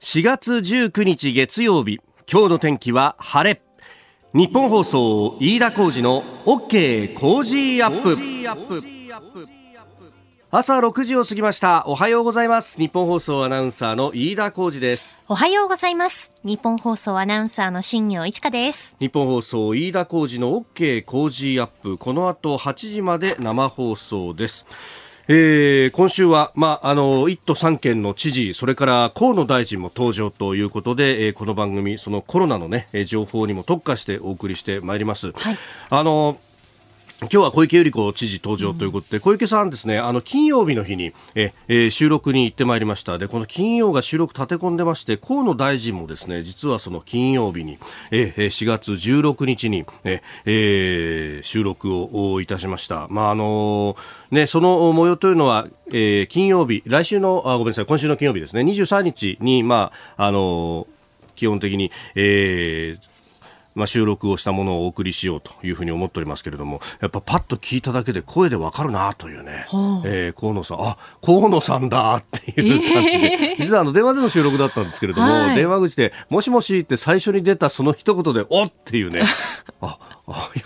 4月19日月曜日今日の天気は晴れ。ニッポン放送飯田浩司の OK Cozy Up。朝6時を過ぎました。おはようございます。ニッポン放送アナウンサーの飯田浩司です。おはようございます。ニッポン放送アナウンサーの新行市佳です。ニッポン放送飯田浩司の OK Cozy Up。この後8時まで生放送ですえー、今週は、まあ、あの、一都三県の知事、それから河野大臣も登場ということで、えー、この番組、そのコロナのね、情報にも特化してお送りしてまいります。はい、あの、今日は小池百合子知事登場ということで、うん、小池さんですね、あの、金曜日の日に、え、え、収録に行ってまいりました。で、この金曜が収録立て込んでまして、河野大臣もですね、実はその金曜日に、え、4月16日に、え、えー、収録をいたしました。まあ、あのー、ね、その模様というのは、えー、金曜日、来週の、あ、ごめんなさい、今週の金曜日ですね、23日に、まあ、あのー、基本的に、えー、まあ、収録をしたものをお送りしようというふうに思っておりますけれどもやっぱパッと聞いただけで声でわかるなというね、はあ、えー、河野さん。あ河野さんだっていう感じで、えー、実はあの電話での収録だったんですけれども、はい、電話口でもしもしって最初に出たその一言でおっていうね。あ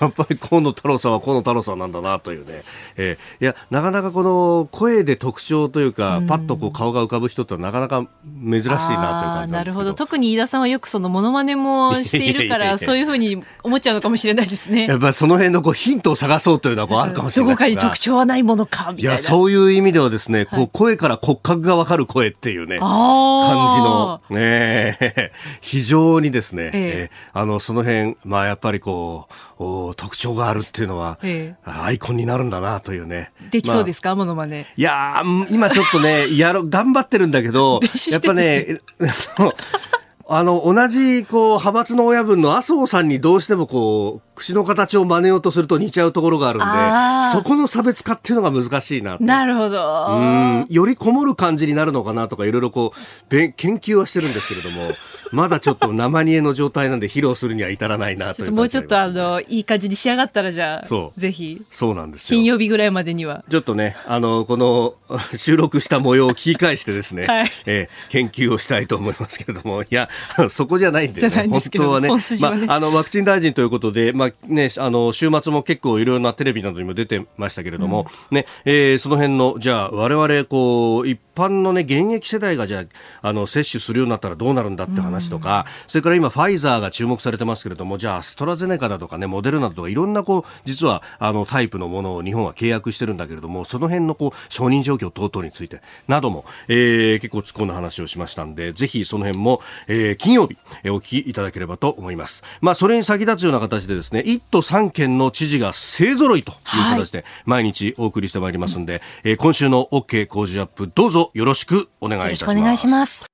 やっぱり河野太郎さんは河野太郎さんなんだなというね、えー、いやなかなかこの声で特徴というか、うん、パッとこう顔が浮かぶ人ってなかなか珍しいなという感じなるほど。特に飯田さんはよくそのモノマネもしているからそう いうふうに思っちゃうのかもしれないですね。やっぱりその辺のこうヒントを探そうというのはこうあるかもしれないどこかに特徴はないものかみたいな。いやそういう意味ではですね、こう声から骨格がわかる声っていうね、感じの、ね、非常にですね、ええ。ー、あのその辺まあやっぱりこう特徴があるっていうのは、ええ、アイコンになるんだなというね。できそうですか、まあ、モノマネ。いや今ちょっとね、やろ、頑張ってるんだけど、やっぱね、あの、同じ、こう、派閥の親分の麻生さんにどうしてもこう、口の形を真似ようとすると似ちゃうところがあるんで、そこの差別化っていうのが難しいななるほど。うん、よりこもる感じになるのかなとか、いろいろこう、研究はしてるんですけれども、まだちょっと生煮えの状態なんで披露するには至らないなという、ね、もうちょっとあの、いい感じに仕上がったらじゃあ。ぜひ。そうなんです金曜日ぐらいまでには。ちょっとね、あの、この 収録した模様を聞き返してですね、はい、えー、研究をしたいと思いますけれども、いや、そこじゃないんで、ね、本当はね、ねまあ、あの、ワクチン大臣ということで、まあね、あの、週末も結構いろいろなテレビなどにも出てましたけれども、うん、ね、えー、その辺の、じゃあ、我々、こう、一般のね、現役世代がじゃあ、あの、接種するようになったらどうなるんだって話とか、うん、それから今、ファイザーが注目されてますけれども、じゃあ、アストラゼネカだとかね、モデルナとか、いろんな、こう、実は、あの、タイプのものを日本は契約してるんだけれども、その辺の、こう、承認状況等々について、なども、えー、結構突っ込んだ話をしましたんで、ぜひその辺も、えー、金曜日、えー、お聞きいただければと思います。まあ、それに先立つような形でですね、1都3県の知事が勢揃いという形で、毎日お送りしてまいりますんで、はい、えー、今週の OK 工事アップ、どうぞよろしくお願いいたします。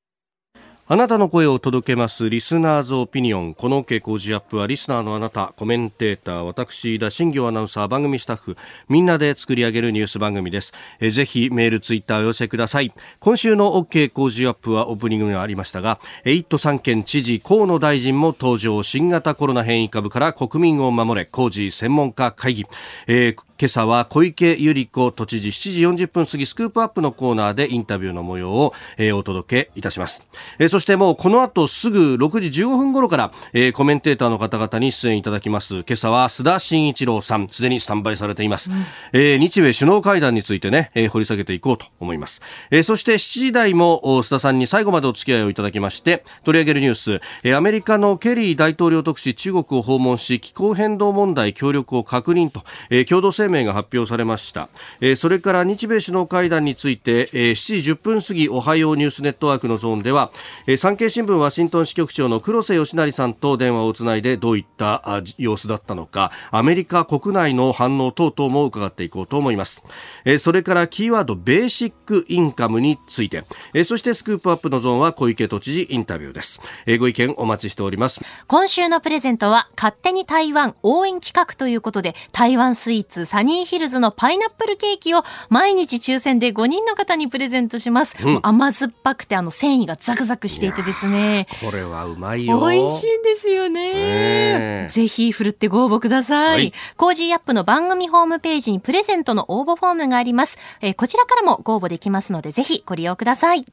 あなたの声を届けますリスナーズオピニオン。この傾向ジアップはリスナーのあなた、コメンテーター、私、田新行アナウンサー、番組スタッフ、みんなで作り上げるニュース番組です。えぜひメール、ツイッターを寄せください。今週の OK 工事アップはオープニングにありましたが、1都3県知事、河野大臣も登場、新型コロナ変異株から国民を守れ、工事専門家会議。えー今朝は小池百合子都知事7時40分過ぎスクープアップのコーナーでインタビューの模様を、えー、お届けいたします、えー、そしてもうこの後すぐ6時15分頃から、えー、コメンテーターの方々に出演いただきます。今朝は須田慎一郎さんすでにスタンバイされています、うん、えー、日米首脳会談についてね、えー、掘り下げていこうと思います、えー、そして7時台も須田さんに最後までお付き合いをいただきまして取り上げるニュース、えー、アメリカのケリー大統領特使中国を訪問し気候変動問題協力を確認と、えー、共同声明が発表されました、えー、それから日米首脳会談について、えー、7時10分過ぎおはようニュースネットワークのゾーンでは、えー、産経新聞ワシントン支局長の黒瀬義成さんと電話をつないでどういった様子だったのかアメリカ国内の反応等々も伺っていこうと思います、えー、それからキーワードベーシックインカムについて、えー、そしてスクープアップのゾーンは小池都知事インタビューです、えー、ご意見お待ちしております。今週のプレゼントは勝手に台湾応援企画ということで台湾スイーツサニーヒルズのパイナップルケーキを毎日抽選で5人の方にプレゼントします。うん、甘酸っぱくてあの繊維がザクザクしていてですね。これはうまいよ。美味しいんですよね。ぜひふるってご応募ください。はい、 Cozy Up の番組ホームページにプレゼントの応募フォームがあります。えー、こちらからもご応募できますのでぜひご利用ください。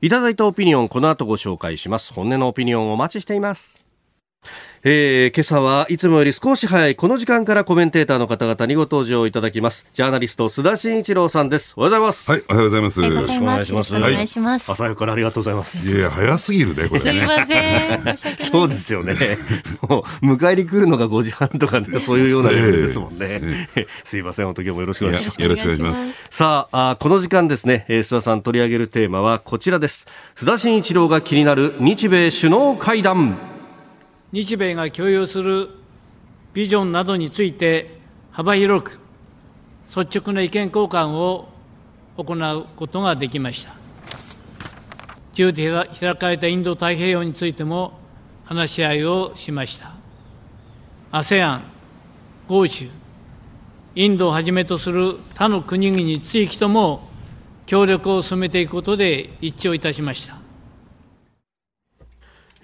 いただいたオピニオンこの後ご紹介します本音のオピニオンお待ちしていますえー、今朝はいつもより少し早いこの時間からコメンテーターの方々にご登場いただきます。ジャーナリスト須田慎一郎さんです。おはようございます。はいおはようございます。よろしくお願いします。お願いします、朝早くからありがとうございます。いや早すぎるねこれ、ね、すいません。そうですよね。もう迎えに来るのが5時半とか、ね、そういうようなレベルですもんね、す。いません本当今日もよろしくお願いします。よろしくお願いします。さああこの時間ですね須田さん取り上げるテーマはこちらです。須田慎一郎が気になる日米首脳会談日米が共有するビジョンなどについて幅広く率直な意見交換を行うことができました。自由で開かれたインド太平洋についても話し合いをしました。ASEAN 豪州インドをはじめとする他の国々地域とも協力を進めていくことで一致をいたしました。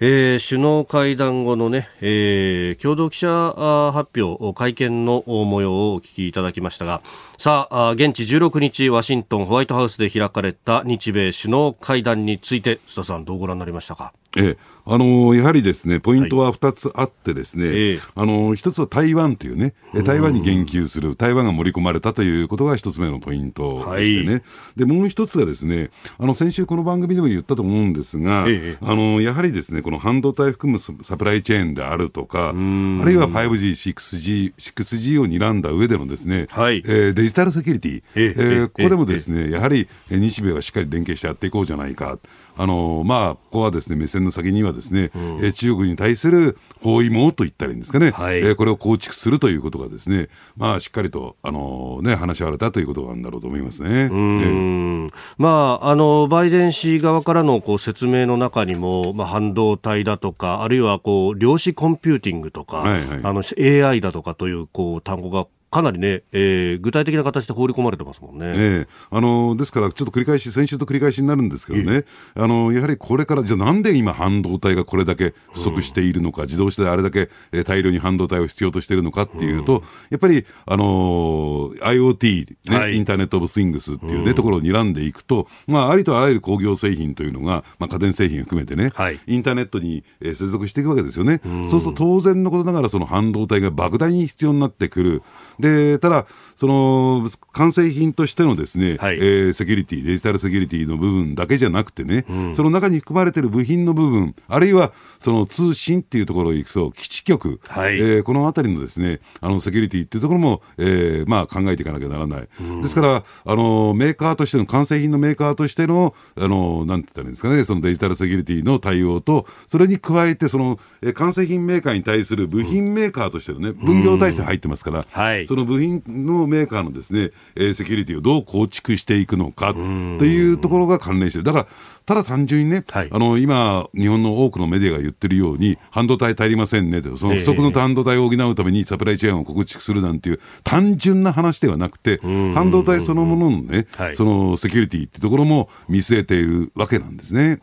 えー、首脳会談後のね、えー、共同記者発表、会見の模様をお聞きいただきましたが、さあ、現地16日、ワシントンホワイトハウスで開かれた日米首脳会談について、須田さん、どうご覧になりましたか？ええ、あのやはりですねポイントは2つあってですね、はい、あの1つは台湾というね、台湾に言及する、台湾が盛り込まれたということが1つ目のポイントでしてね、はい、でもう1つがですねあの先週、この番組でも言ったと思うんですが、え、あのやはりですねこの半導体含むサプライチェーンであるとか、あるいは 5G、6G、6G を睨んだ上でのですね、はい、えー、デジタルセキュリティ、えー、ここでもですね、やはり日米はしっかり連携してやっていこうじゃないか。あのまあ、ここはですね目線の先にはですね、うん、え中国に対する包囲網といったらいいんですかね、はい、えー、これを構築するということがですね、まあ、しっかりと、あのね、話し合われたということなんだろうと思いますね。うん。まあ、あのバイデン氏側からのこう説明の中にも、まあ、半導体だとか、あるいはこう量子コンピューティングとか、はいはい、あの AI だとかというこう単語がかなりね、えー、具体的な形で放り込まれてますもんね。えー、あのですから、ちょっと繰り返し、先週と繰り返しになるんですけどね、あのやはりこれから、じゃあなんで今、半導体がこれだけ不足しているのか、うん、自動車であれだけ、えー、大量に半導体を必要としているのかっていうと、うん、やっぱり、あのー、IoT、ね、はい、インターネット・オブ・スイングスっていうね、うん、ところを睨んでいくと、まあ、ありとあらゆる工業製品というのが、まあ、家電製品を含めてね、はい、インターネットに、えー、接続していくわけですよね。そうすると当然のことながら、その半導体が莫大に必要になってくる。で、ただ、その、完成品としてのですね、はい、えー、セキュリティ、デジタルセキュリティの部分だけじゃなくてね、うん、その中に含まれている部品の部分、あるいはその通信っていうところに行くと、基地局、はい、えー、このあたりのですね、あの、セキュリティっていうところも、えー、まあ考えていかなきゃならない。うん、ですから、あの、メーカーとしての、完成品のメーカーとしての、あの、なんて言ったらいいんですかね、そのデジタルセキュリティの対応と、それに加えて、その、え完成品メーカーに対する部品メーカーとしてのね、分業体制入ってますから、はい、その部品のメーカーのですね、えー、セキュリティをどう構築していくのかというところが関連している。だから、ただ単純にね、はい、あの今、日本の多くのメディアが言ってるように、半導体足りませんねと、その不足の半導体を補うためにサプライチェーンを構築するなんていう単純な話ではなくて、半導体そのもののね、はい、そのセキュリティってところも見据えているわけなんですね。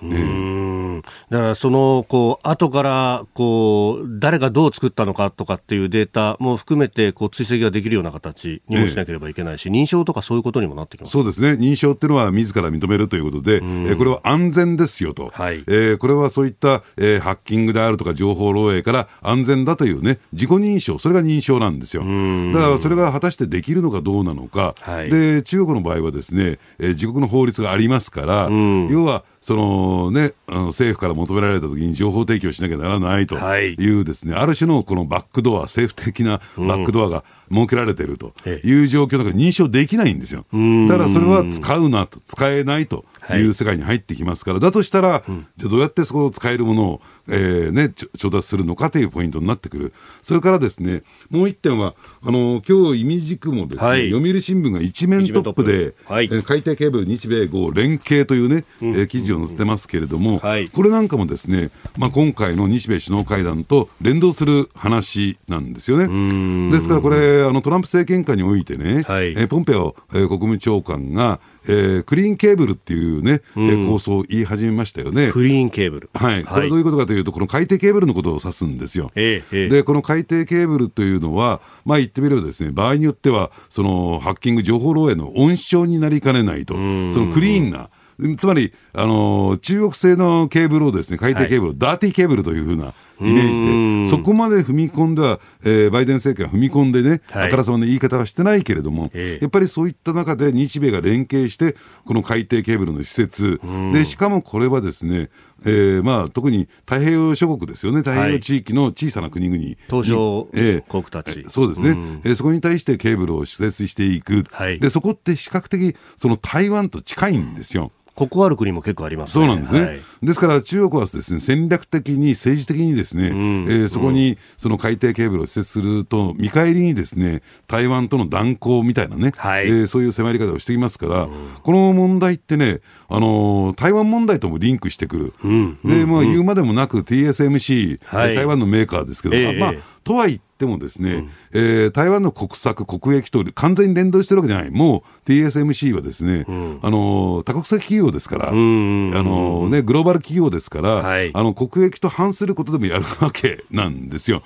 だからそのこう後からこう誰がどう作ったのかとかっていうデータも含めてこう追跡ができるような形にもしなければいけないし、認証とかそういうことにもなってきます。そうですね、認証っていうのは自ら認めるということで、えー、これは安全ですよと、はい、えー、これはそういった、えー、ハッキングであるとか情報漏洩から安全だというね、自己認証、それが認証なんですよ。だからそれが果たしてできるのかどうなのか、はい、で中国の場合はですね、えー、自国の法律がありますから、要はそのね、あの政府から求められたときに情報提供しなきゃならないとい。うですね、はい、ある種のこのバックドア、政府的なバックドアが設けられているという状況だから認証できないんですよ。だからそれは使うなと、使えないという世界に入ってきますから、だとしたら、じゃあどうやってそこを使えるものを、えーね、調達するのかというポイントになってくる。それからですね、もう一点は、あの、今日、意味軸もですね、はい、読売新聞が一面トップで、はい、海底ケーブル日米豪連携というね、うん、えー、記事を載せてますけれども、はい、これなんかもですね、まあ、今回の日米首脳会談と連動する話なんですよね。ですからこれ、あのトランプ政権下においてね、はい、えー、ポンペオ、えー、国務長官が、えー、クリーンケーブルっていうね、うん、構想を言い始めましたよね。クリーンケーブル。はい。これどういうことかというと、この海底ケーブルのことを指すんですよ。えー、で、この海底ケーブルというのは、まあ言ってみればですね、場合によっては、そのハッキング情報漏洩の温床になりかねないと、そのクリーンな、つまり、あの中国製のケーブルをですね海底ケーブルをダーティーケーブルというふうなイメージで、そこまで踏み込んでは、えー、バイデン政権は踏み込んでね、はい、あからさまな言い方はしてないけれども、えー、やっぱりそういった中で日米が連携して、この海底ケーブルの施設、でしかもこれはですね、えーまあ、特に太平洋諸国ですよね、太平洋地域の小さな国々、東証国たち、えー、そうですね、うん、えー、そこに対してケーブルを施設していく、はい、でそこって比較的、その台湾と近いんですよ。ここある国も結構あります、ね、そうなんですね、はい、ですから中国はですね戦略的に政治的にですね、うん、えー、そこにその海底ケーブルを施設すると見返りにですね台湾との断交みたいなね、はい、えー、そういう迫り方をしてきますから、うん、この問題ってね、あのー、台湾問題ともリンクしてくる、うん、でまあ、言うまでもなく TSMC、はい、台湾のメーカーですけど、えー、まあとはいってもですね、うん、えー、台湾の国策、国益と完全に連動してるわけじゃない、もう TSMC はですね、うん、あの多国籍企業ですから、あのね、グローバル企業ですから、はい、あの国益と反することでもやるわけなんですよ。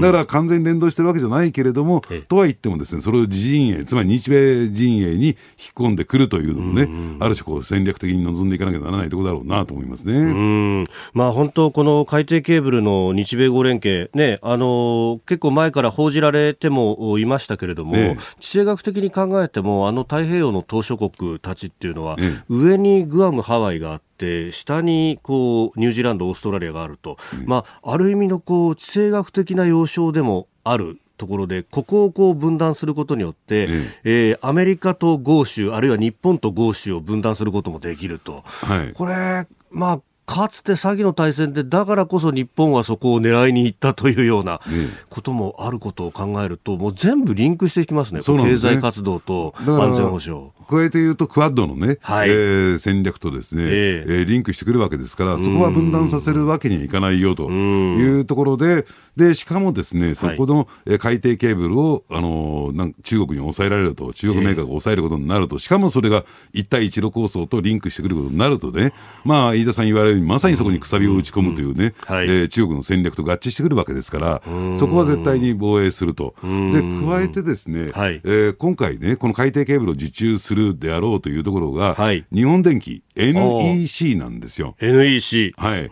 だから完全に連動してるわけじゃないけれども、とは言ってもですね、それを自陣営、つまり日米陣営に引っ込んでくるというのもね、ある種こう戦略的に臨んでいかなきゃならないところだろうなと思いますね。まあ本当この海底ケーブルの日米合連携ね、あの結構前から報じられてもいましたけれども、ええ、地政学的に考えても、あの太平洋の島しょ国たちっていうのは、え、上にグアム、ハワイがあって、下にこうニュージーランド、オーストラリアがあると、まあ、ある意味のこう地政学的な要衝でもある。ところでここをこう分断することによって、え。えー、アメリカと豪州あるいは日本と豪州を分断することもできると、はい、これ、まあ、かつて詐欺の対戦で、だからこそ日本はそこを狙いに行ったというようなこともあることを考えると、もう全部リンクしてきますね、すね。経済活動と安全保障。加えて言うと、クアッドのね、はい、えー、戦略とですね、えー、えー、リンクしてくるわけですから、そこは分断させるわけにはいかないよというところで、で、しかもですね、そこの海底ケーブルを、あのなん中国に抑えられると、中国メーカーが抑えることになると、しかもそれが一帯一路構想とリンクしてくることになるとね、まあ、飯田さん言われるように、まさにそこにくさびを打ち込むというね、はい、えー、中国の戦略と合致してくるわけですから、そこは絶対に防衛すると。で、加えてですね、はい、えー、今回ね、この海底ケーブルを受注するであろうというところが、はい、日本電機、NEC なんですよ。NEC。はい。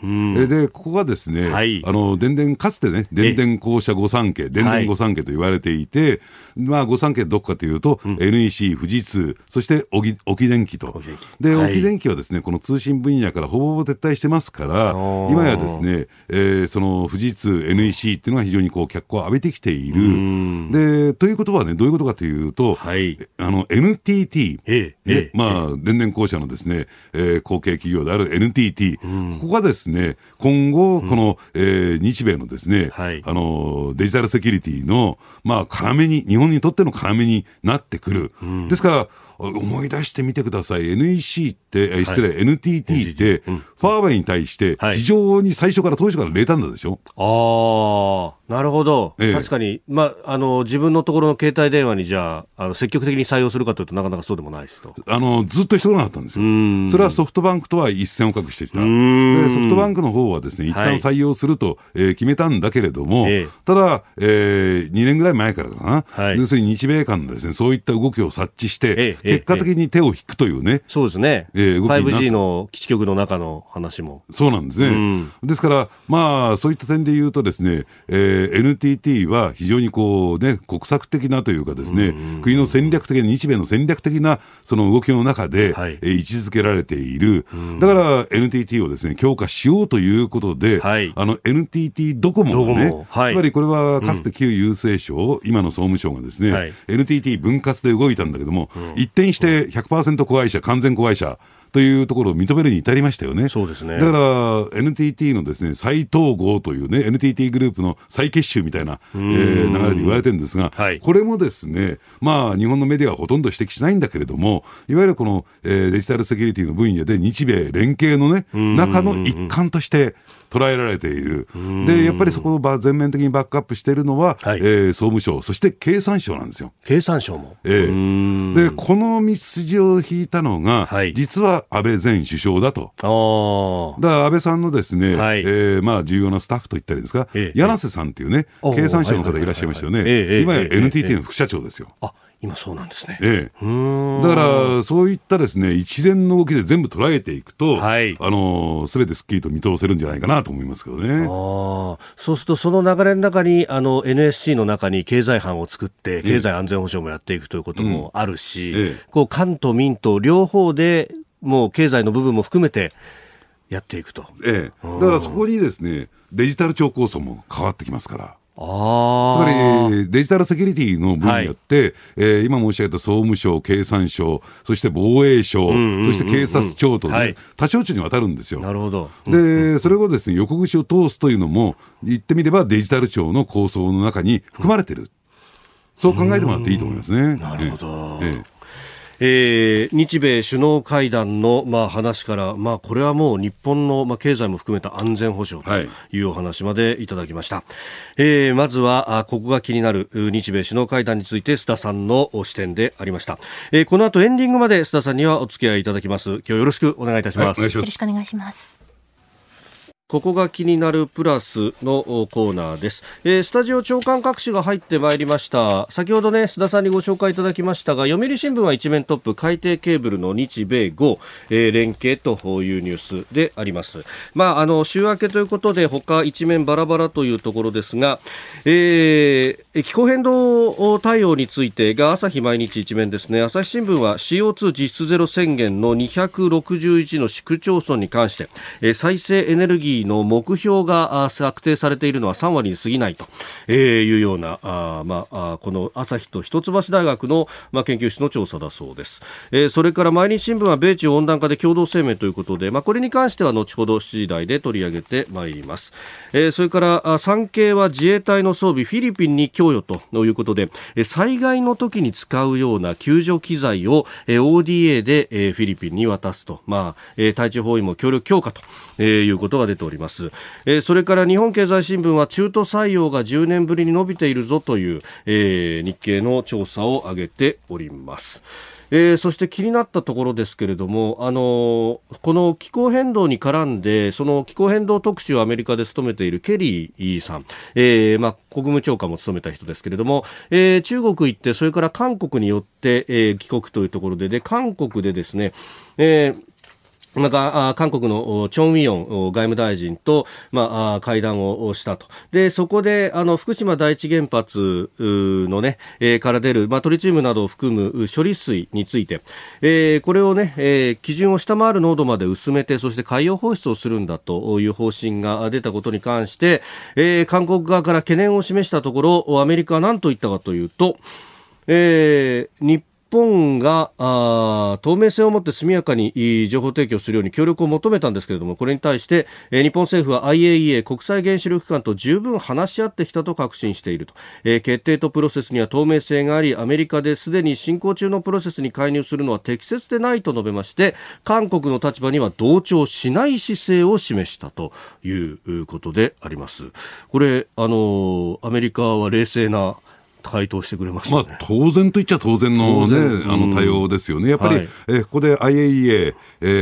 で、ここがですね、はい、あの、電電、かつてね、電電公社御三家、電電御三家と言われていて、まあ、御三家どこかというと、うん、NEC、富士通、そして沖沖電機と。で、沖電機はですね、この通信分野からほぼほぼ撤退してますから、今やですね、えー、その富士通、NEC っていうのは非常にこう、脚光を浴びてきている。で、ということはね、どういうことかというと、はい、あの、NTT、ええまあ、電電公社のですね、えー、後継企業である NTT、うん、ここがですね、今後、この、うん、えー、日米のですね、はい、あの、デジタルセキュリティの、まあ、要に、日本にとっての要になってくる。うん、ですから、思い出してみてください。NEC って、失礼、はい、NTT って、ファーウェイに対して、非常に最初から当初から冷淡なんでしょ、ああ。なるほど、ええ、確かに、まあ、あの自分のところの携帯電話にじゃああの積極的に採用するかというとなかなかそうでもないですと。あのずっと人がなかったんですよ、それはソフトバンクとは一線を画してきた。でソフトバンクの方はですね一旦採用すると、はい、えー、決めたんだけれども、え、ただ、えー、2年ぐらい前からかな、はい、要するに日米間のですねそういった動きを察知して、結果的に手を引くというね、そうですね、えー、動き 5G の基地局の中の話も。そうなんですね、ですから、まあ、そういった点で言うとですね、えー、NTT は非常にこう、ね、国策的なというかですね、国の戦略的な、日米の戦略的なその動きの中で、はい、え位置づけられている、だから NTT をですね強化しようということで、はい、あの NTT ドコモがね、はい、つまりこれはかつて旧郵政省、今の総務省がですね、はい、NTT 分割で動いたんだけども、一転して100%子会社、完全子会社、というところを認めるに至りましたよね。そうですね。だから、NTT のですね、再統合というね、NTT グループの再結集みたいな、えー、流れで言われてるんですが、はい、これもですね、まあ、日本のメディアはほとんど指摘しないんだけれども、いわゆるこの、えー、デジタルセキュリティの分野で日米連携のね、中の一環として、捉えられている。で、やっぱりそこを全面的にバックアップしているのは、はい、えー、総務省、そして経産省なんですよ。経産省も。ええー、で、この道筋を引いたのが、はい、実は安倍前首相だと。だから安倍さんのですね、はい、えー、まあ重要なスタッフと言ったらいいんですか、えー、柳瀬さんっていうね、経産省の方いらっしゃいましたよね。今や NTT の副社長ですよ。あ今そうなんですね。ええ。だから、そういったですね、一連の動きで全部捉えていくと、はい、あの、すべてすっきりと見通せるんじゃないかなと思いますけどね。あそうすると、その流れの中に、あの、NSC の中に経済班を作って、経済安全保障もやっていくということもあるし、ええ、こう、官と民と両方で、もう経済の部分も含めて、やっていくと。ええ。だからそこにですね、デジタル庁構想も変わってきますから。つまりデジタルセキュリティの分野って、はい、えー、今申し上げた総務省、経産省、そして防衛省、そして警察庁とね、はい、多省庁にわたるんですよ。なるほど。で、それをですね、横串を通すというのも、言ってみればデジタル庁の構想の中に含まれてる。そう考えてもらっていいと思いますね。なるほど。えええー、日米首脳会談の、まあ、話から、まあ、これはもう日本の、まあ、経済も含めた安全保障とい。うお話までいただきました、はい、えー、まずはあここが気になる日米首脳会談について須田さんの視点でありました、えー、この後エンディングまで須田さんにはお付き合いいただきます。今日よろしくお願いいたします、はい、よろしくお願いしますここが気になるプラスのコーナーです、えー、スタジオ長官各紙が入ってまいりました。先ほどね須田さんにご紹介いただきましたが読売新聞は一面トップ海底ケーブルの日米豪、えー、連携というニュースであります。まああの週明けということで他一面バラバラというところですが、えー、気候変動対応についてが朝日毎日一面ですね。朝日新聞は CO2 実質ゼロ宣言の261の市区町村に関して、えー、再生エネルギーの目標が策定されているのは3割に過ぎないというような、あまあ、この朝日と一橋大学の、まあ、研究室の調査だそうです。えー、それから毎日新聞は米中温暖化で共同声明ということで、まあ、これに関しては後ほど7時台で取り上げてまいります。えー、それから産経は自衛隊の装備フィリピンに供与ということで、災害の時に使うような救助機材を ODA でフィリピンに渡すと、まあ、対地包囲も協力強化ということが出てております、えー、それから日本経済新聞は中途採用が10年ぶりに伸びているぞという、えー、日経の調査を挙げております。えー、そして気になったところですけれども、あのー、この気候変動に絡んで、その気候変動特集をアメリカで務めているケリーさん、えーまあ、国務長官も務めた人ですけれども、え、中国行って、それから韓国によって、え、帰国というところで、で、韓国でですね、えーまた、韓国のチョン・ウィヨン外務大臣と、まあ、会談をしたと。で、そこで、あの、福島第一原発のね、から出る、まあ、トリチウムなどを含む処理水について、えー、これをね、えー、基準を下回る濃度まで薄めて、そして海洋放出をするんだという方針が出たことに関して、えー、韓国側から懸念を示したところ、アメリカは何と言ったかというと、えー、日本があ透明性を持って速やかに情報提供するように協力を求めたんですけれどもこれに対して、えー、日本政府は IAEA 国際原子力機関と十分話し合ってきたと確信していると、えー、決定とプロセスには透明性がありアメリカですでに進行中のプロセスに介入するのは適切でないと述べまして韓国の立場には同調しない姿勢を示したということであります。これあのアメリカは冷静な回答してくれました、ね、まあ、当然と言っちゃ当然のね、あの対応ですよね。やっぱり、はい、えここで IAEA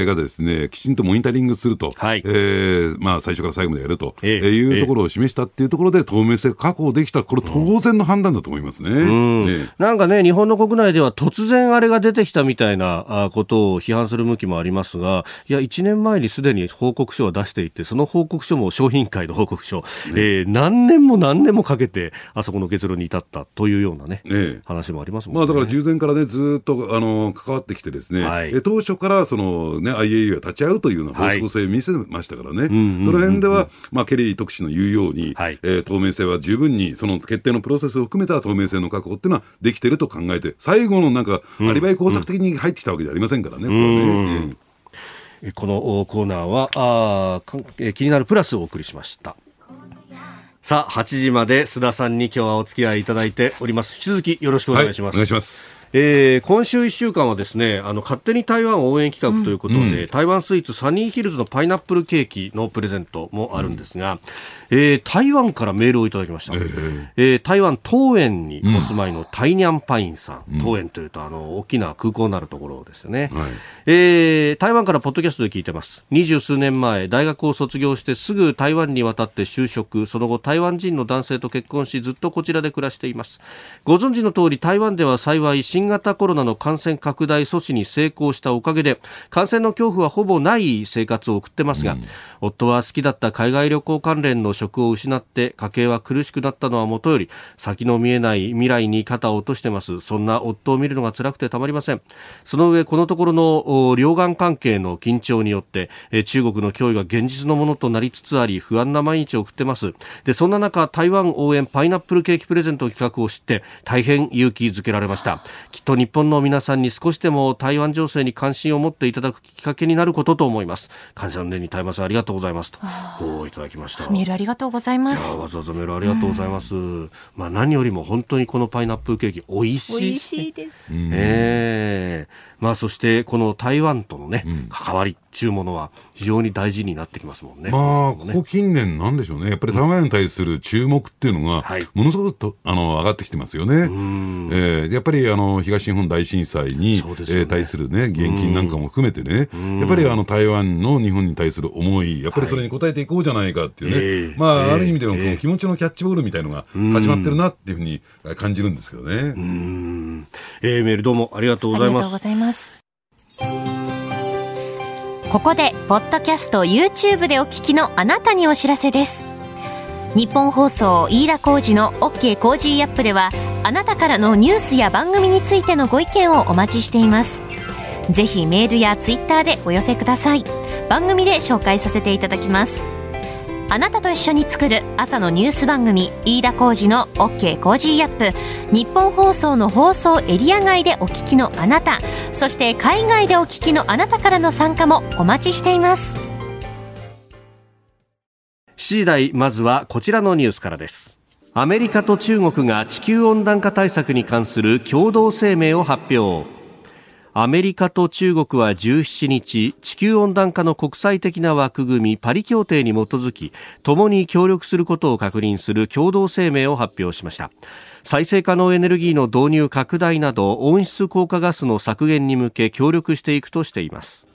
がですね、きちんとモニタリングすると、はい、えー、まあ、最初から最後までやると、えー、いうところを示したっていうところで、透明性確保できた、これ当然の判断だと思いますね。うん。ねなんかね、日本の国内では突然あれが出てきたみたいなことを批判する向きもありますが、いや、1年前にすでに報告書は出していて、その報告書も商品会の報告書、ね。えー、何年も何年もかけて、あそこの結論に至ったというようなね、ね話もありますもんね。まあ、だから従前からね、ずっとあの関わってきてですね、はい、当初からその、ね、IAEA が立ち会うというような方向性を見せましたからね、はい、その辺では、まあ、ケリー特使の言うように、はい、えー、透明性は十分に、その決定のプロセスを含めた透明性の確保っていうのはできてると考えて、最後のなんか、アリバイ工作的に入ってきたわけじゃありませんからね、これはね。このコーナーはあ気になるプラスをお送りしました。さあ、8時まで須田さんに今日はお付き合いいただいております。引き続きよろしくお願いします。はい、お願いします。えー、今週1週間はですねあの勝手に台湾応援企画ということで、うん、台湾スイーツサニーヒルズのパイナップルケーキのプレゼントもあるんですが、うん、えー、台湾からメールをいただきました、えー、えー、台湾桃園にお住まいのタイニャンパインさん、うん、桃園というとあの大きな空港のあるところですよね、はい、えー、台湾からポッドキャストで聞いてます。二十数年前大学を卒業してすぐ台湾に渡って就職。その後台湾人の男性と結婚しずっとこちらで暮らしています。ご存知の通り台湾では幸い新型コロナの感染拡大措置に成功したおかげで感染の恐怖はほぼない生活を送ってますが、うん、夫は好きだった海外旅行関連の職を失って家計は苦しくなったのはもとより先の見えない未来に肩を落としてます。そんな夫を見るのが辛くてたまりません。その上このところの両岸関係の緊張によって中国の脅威が現実のものとなりつつあり不安な毎日を送ってます。でそんな中台湾応援パイナップルケーキプレゼント企画を知って大変勇気づけられましたきっと日本の皆さんに少しでも台湾情勢に関心を持っていただくきっかけになることと思います。感謝の念に耐えます。ありがとうございます。といただきました。メールありがとうございます。わざわざメールありがとうございます、うん、まあ何よりも本当にこのパイナップルケーキ美味しい。美味しいです、えー。まあ、そしてこの台湾とのね、うん、関わりっていうものは非常に大事になってきますもんね。まあ、ここ近年なんでしょうね。やっぱり台湾に対する注目っていうのが、ものすごくと、あの、上がってきてますよね。えー、やっぱり、あの、東日本大震災に、ねえー、対するね、現金なんかも含めてね、やっぱりあの、台湾の日本に対する思い、やっぱりそれに応えていこうじゃないかっていうね、はい、まあ、ある意味でのこの気持ちのキャッチボールみたいのが始まってるなっていうふうに感じるんですけどね。うん。えー、メールどうもありがとうございます。ありがとうございます。ここでポッドキャスト YouTube でお聞きのあなたにお知らせです日本放送飯田浩二の OK コージーアップではあなたからのニュースや番組についてのご意見をお待ちしています。ぜひメールやツイッターでお寄せください。番組で紹介させていただきます。あなたと一緒に作る朝のニュース番組飯田浩二の OK コージーアップ。ニッポン放送の放送エリア外でお聞きのあなた。そして海外でお聞きのあなたからの参加もお待ちしています。7時台まずはこちらのニュースからです。アメリカと中国が地球温暖化対策に関する共同声明を発表。アメリカと中国は17日地球温暖化の国際的な枠組みパリ協定に基づき共に協力することを確認する共同声明を発表しました。再生可能エネルギーの導入拡大など温室効果ガスの削減に向け協力していくとしています。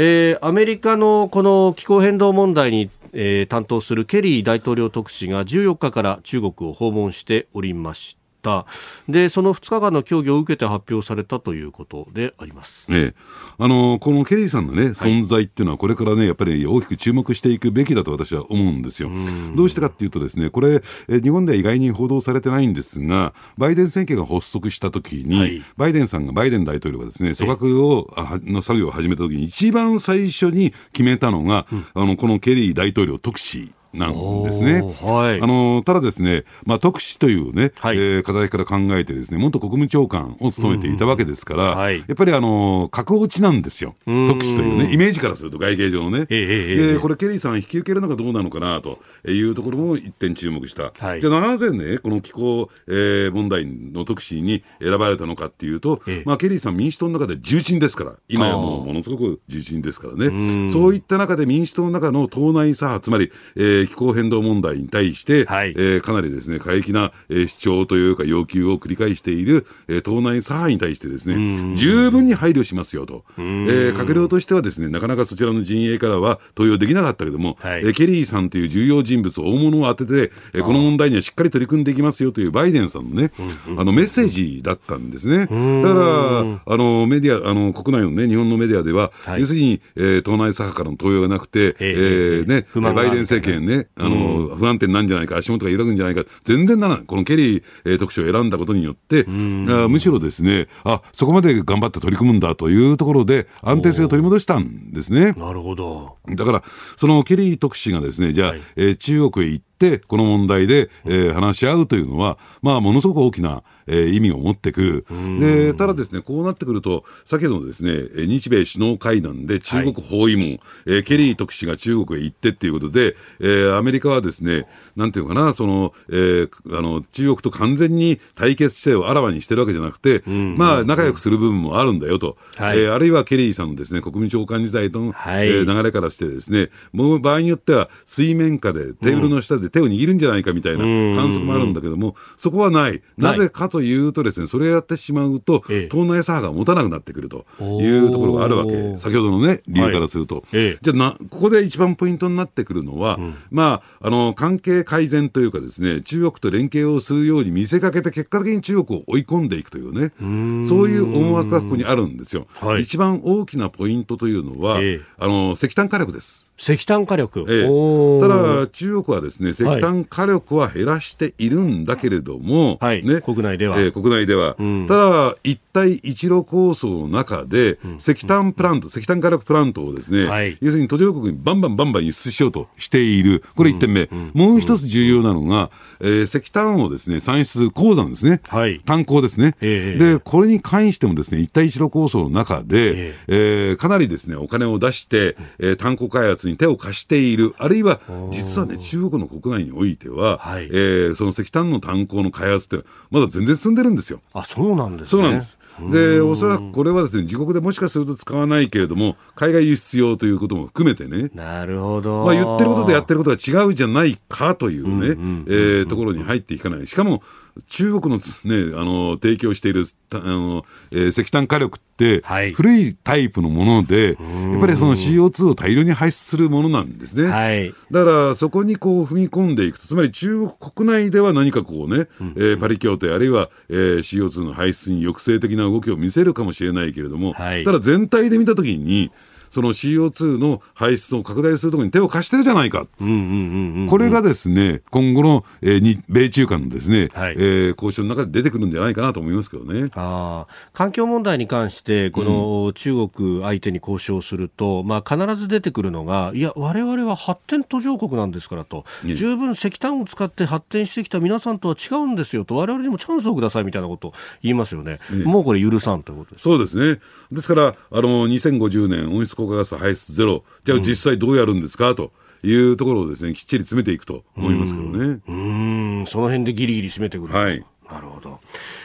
えー、アメリカのこの気候変動問題に、えー、担当するケリー大統領特使が14日から中国を訪問しておりましたした。でその2日間の協議を受けて発表されたということであります、ええ、あのこのケリーさんの、ね、存在っていうのは、これからね、やっぱり大きく注目していくべきだと私は思うんですよ。どうしてかっていうと、ですねこれ、え日本では意外に報道されてないんですが、バイデン政権が発足したときに、はい、バイデンさんが、バイデン大統領がですね組閣をの作業を始めたときに、一番最初に決めたのが、うん、あのこのケリー大統領特使なんですね。はい、あのただですね、まあ、特使というね、はい、えー、課題から考えてですね、元国務長官を務めていたわけですから、うんはい、やっぱりあの格落ちなんですよ、特使というね、イメージからすると外形上のね。えー、これ、ケリーさん引き受けるのかどうなのかなというところも一点注目した。はい、じゃあなぜね、この気候、えー、問題の特使に選ばれたのかっていうと、えー、まあ、ケリーさん民主党の中で重鎮ですから、今やもうものすごく重鎮ですからね。そういった中で民主党の中の党内左派、つまり、えー、気候変動問題に対して、はい、えー、かなりですね、過激な、えー、主張というか要求を繰り返している、えー、党内左派に対してですね、十分に配慮しますよと。えー、閣僚としてはですね、なかなかそちらの陣営からは投与できなかったけども、はい、えー、ケリーさんという重要人物、大物を当てて、えー、この問題にはしっかり取り組んでいきますよというバイデンさんのね、あのメッセージだったんですね。だから、あのメディア、あの国内のね、日本のメディアでは、はい、要するに、えー、党内左派からの投与がなくて、えー、ね、バイデン政権ね、あの、不安定なんじゃないか、足元が揺らぐんじゃないか、全然ならない。このケリー、えー、特使を選んだことによって、あむしろですね、あ、そこまで頑張って取り組むんだというところで、安定性を取り戻したんですね。なるほど。だから、そのケリー特使がですね、じゃあ、はい、えー、中国へ行って、この問題で、えー、話し合うというのは、まあ、ものすごく大きな、えー、意味を持ってくる。で、ただですね、こうなってくると、先ほどのですね、日米首脳会談で中国包囲網、はい、えー、ケリー特使が中国へ行ってっていうことで、えー、アメリカはですね、なんていうかな、その、えー、あの、中国と完全に対決姿勢をあらわにしてるわけじゃなくて、まあ、仲良くする部分もあるんだよと。はい、えー、あるいはケリーさんのですね、国務長官時代との、はい、えー、流れからしてですね、もう場合によっては水面下でテーブルの下で手を握るんじゃないかみたいな観測もあるんだけども、そこはない。なぜかというとですね、それをやってしまうと、党内左派が持たなくなってくるというところがあるわけ。先ほどのね、理由からすると。はい、じゃあな、ここで一番ポイントになってくるのは、うん、まあ、あの、関係改善というかですね、中国と連携をするように見せかけて、結果的に中国を追い込んでいくというね、うそういう思惑がここにあるんですよ。はい、一番大きなポイントというのは、えー、あの、石炭火力です。石炭火力、ええ、ただ、中国はですね石炭火力は減らしているんだけれども、はい、ね、国内では、えー、国内では、うん、ただ、一帯一路構想の中で、石炭プラント、石炭火力プラントをですね、はい、要するに途上国にバンバンバンバン輸出しようとしている、これ1点目、うん、もう一つ重要なのが、えー、石炭をですね産出、鉱山ですね、はい、炭鉱ですね、えー、で、これに関してもですね一帯一路構想の中で、えー、えー、かなりですねお金を出して、えー、炭鉱開発に手を貸している、あるいは実はね、中国の国内においては、はい、えー、その石炭の炭鉱の開発って、まだ全然進んでるんですよ。あそうなんです、ね、そうなんですで、おそらくこれはですね、自国でもしかすると使わないけれども、海外輸出用ということも含めてね、なるほど。まあ言ってることとやってることは違うじゃないかというね、えところに入っていかない。しかも、中国の,、ね、あの提供しているあの、えー、石炭火力って、はい、古いタイプのもので、やっぱりその CO2 を大量に排出するものなんですね。はい、だからそこにこう踏み込んでいくと、つまり中国国内では何かこうね、うん、えー、パリ協定、あるいは、えー、CO2 の排出に抑制的な動きを見せるかもしれないけれども、はい、ただ全体で見たときに、その CO2 の排出を拡大するところに手を貸してるじゃないか、これがですね今後の、えー、米中間のですね、はい、えー、交渉の中で出てくるんじゃないかなと思いますけどね。あ環境問題に関して、この中国相手に交渉すると、うん、まあ、必ず出てくるのが、いや、われわれは発展途上国なんですからと、十分石炭を使って発展してきた皆さんとは違うんですよと、われわれにもチャンスをくださいみたいなことを言いますよね、もうこれ、許さんということです。そうですね、ですから、あの2050年、温室効果ガス排出ゼロ、じゃあ実際どうやるんですか、と。いうところをですねきっちり詰めていくと思いますけどね。うんその辺でギリギリ締めてくる。はい。なるほど。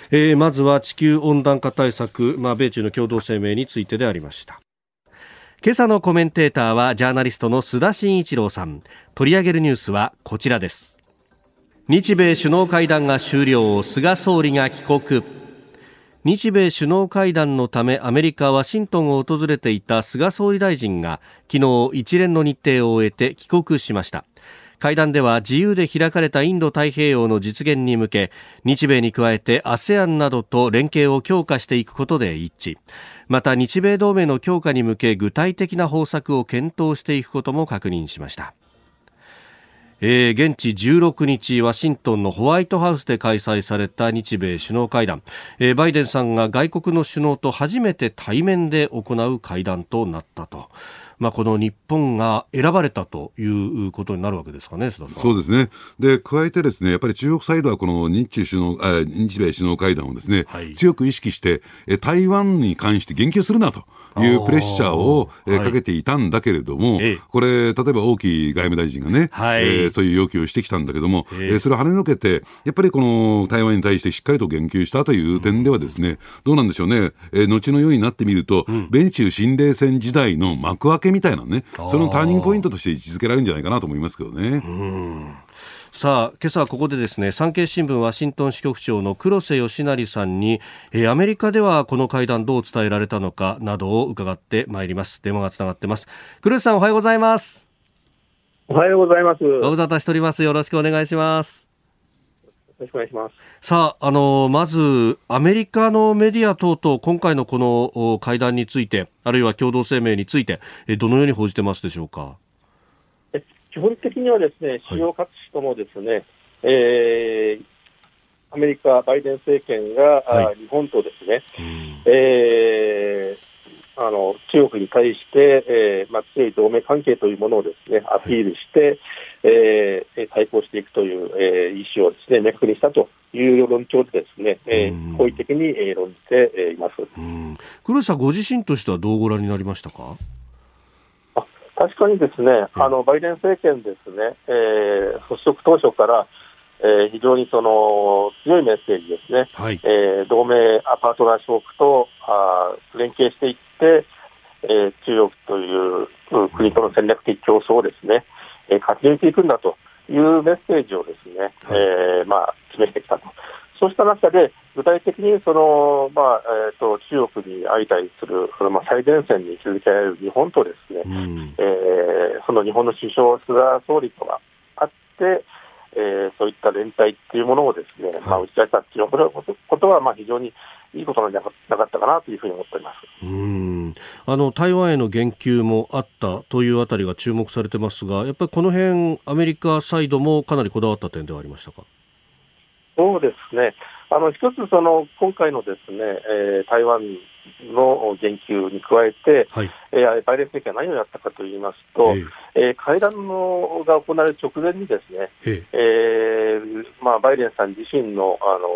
えー、まずは地球温暖化対策、まあ、米中の共同声明についてでありました。今朝のコメンテーターはジャーナリストの須田慎一郎さん。取り上げるニュースはこちらです。日米首脳会談が終了、菅総理が帰国。日米首脳会談のためアメリカ・ワシントンを訪れていた菅総理大臣が昨日一連の日程を終えて帰国しました。会談では自由で開かれたインド太平洋の実現に向け日米に加えて ASEAN などと連携を強化していくことで一致。また日米同盟の強化に向け具体的な方策を検討していくことも確認しました。えー、現地16日ワシントンのホワイトハウスで開催された日米首脳会談、えー、バイデンさんが外国の首脳と初めて対面で行う会談となったと。まあ、この日本が選ばれたということになるわけですかね、そうですね。で、加えてですね、やっぱり中国サイドはこの日中首脳、あ日米首脳会談をですね、はい、強く意識して、台湾に関して言及するなと。いうプレッシャーを、えー、かけていたんだけれども、はい、これ、例えば王毅外務大臣がね、はい、えー、そういう要求をしてきたんだけども、えー、それを跳ねのけて、やっぱりこの台湾に対してしっかりと言及したという点ではですね、うん、どうなんでしょうね、えー、後のようになってみると、うん、米中新冷戦時代の幕開けみたいなね、そのターニングポイントとして位置づけられるんじゃないかなと思いますけどね。うんさあ今朝はここでですね産経新聞ワシントン支局長の黒瀬義成さんに、えー、アメリカではこの会談どう伝えられたのかなどを伺ってまいります。電話がつながってます。黒瀬さんおはようございます。おはようございます。ご無沙汰しております。よろしくお願いします。よろしくお願いします。さあ、あの、まず、アメリカのメディア等々、今回のこの会談について、あるいは共同声明について、どのように報じてますでしょうか？基本的にはですね、主要各紙ともですね、はい、えー、アメリカ、バイデン政権が、はい、日本とですね、うん、えー、あの中国に対して、えーまあ、強い同盟関係というものをですねアピールして、はい、えー、対抗していくという、えー、意思をですね明確にしたという論調でですね、えー、好意的に、えー、論じています。黒石さん、ご自身としてはどうご覧になりましたか？あ確かにですね、あのバイデン政権ですね、えー、発足当初から、えー、非常にその強いメッセージですね、はい、えー、同盟パートナー諸国とあ連携していって、えー、中国という国との戦略的競争をですね、えー、勝ち抜いていくんだというメッセージをですね、はい、えー、まあ、示してきたと。そうした中で、具体的にその、まあえーと、中国に相対するその、まあ、最前線に位置づけられる日本とですね、うん、えー、その日本の首相、菅総理とはあって、えー、そういった連帯っていうものをですね、はい、まあ、打ち出したっていうことは、まあ、非常にいいことなんじゃなかったかなというふうに思っております。うん。あの台湾への言及もあったというあたりが注目されてますが、やっぱりこの辺アメリカサイドもかなりこだわった点ではありましたか？そうですね。あの一つその今回のですね、えー、台湾の言及に加えて、はい、えー、バイデン政権は何をやったかといいますと、えー、えー、会談のが行われる直前にですね、ええ。ー、まあ、バイデンさん自身のあの、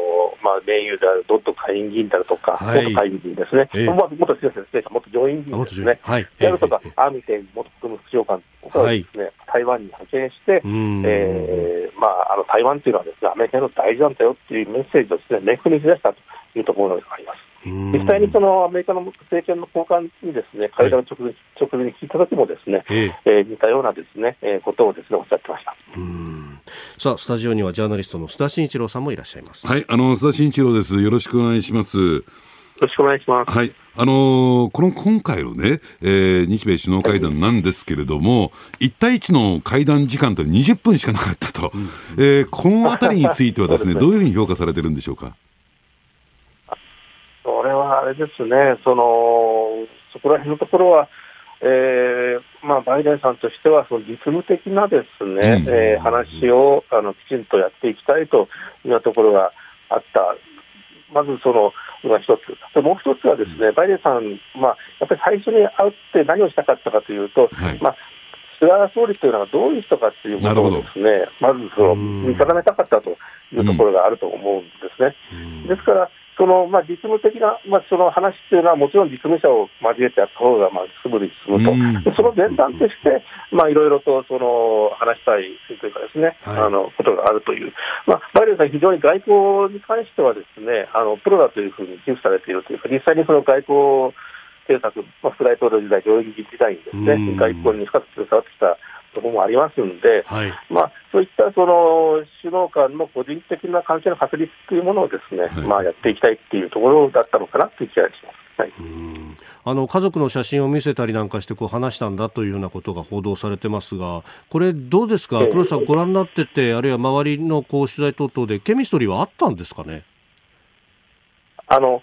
まあ、盟友であるドット下院議員であるとか、はい、元会議員ですね、えー、元先生、元上院議員ですね、はい、であるとか、アーミテン元国務副長官とかですね、はい、台湾に派遣して、えーまあ、あの台湾というのはですねアメリカの大事なんだよっていうメッセージをですね明確に示したというところがあります。実際にそのアメリカの政権の高官にですね会談直前,、直前に聞いた時もですね、ええー、似たようなですね、えー、ことをですねおっしゃってました。さあスタジオにはジャーナリストの須田慎一郎さんもいらっしゃいます。はい、あの須田慎一郎です。よろしくお願いします。よろしくお願いします。はい。あのー、この今回のね、えー、日米首脳会談なんですけれども、1対1の会談時間と20分しかなかったと、うん、えー、このあたりについてはですね、どういうふうに評価されてるんでしょうか？あれですね、そのそこら辺のところは、えーまあ、バイデンさんとしては、その実務的なですね、うん、えー、話をあのきちんとやっていきたいというところがあった、まずその、が一つ、もう一つはですね、バイデンさん、まあ、やっぱり最初に会って何をしたかったかというと、はい、まあ、菅総理というのはどういう人かということをですね、まずその見定めたかったというところがあると思うんですね。ですから、そのまあ、実務的な、まあ、その話っていうのは、もちろん実務者を交えてやった方がまあスムーズに進むと、その前段として、まあ、いろいろとその話したいというかですね、はい、あのことがあるという、まあ、バイデンさん、非常に外交に関してはですね、あのプロだというふうに寄付されているというか、実際にその外交政策、まあ、副大統領時代、上院議時代にですね、外交に深く携わってきたところもありますんで、はい、まあ、そういったその首脳間の個人的な関係の確立というものをですね、はい、まあ、やっていきたいっていうところだったのかなという気がします。はい、あの家族の写真を見せたりなんかしてこう話したんだというようなことが報道されてますが、これ、どうですか、黒田さん、ご覧になってて、あるいは周りのこう取材等々で、ケミストリーはあったんですかね？あの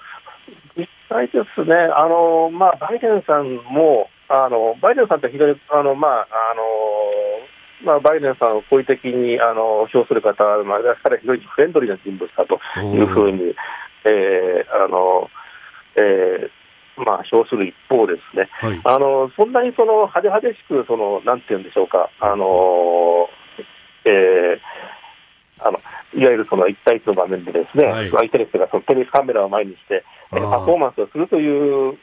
実際ですね、あのまあ、バイデンさんも、あのバイデンさんって非常にあの、まああのまあ、バイデンさんを好意的にあの評する方、まあ、ですから非常にフレンドリーな人物だというふうに、えーあのえーまあ、評する一方ですね、はい、あのそんなにその派手派手しくその、なんていうんでしょうか、あのえー、あのいわゆるその1対1の場面でですね、はい、相手の人がそのテレビカメラを前にして、パフォーマンスをするという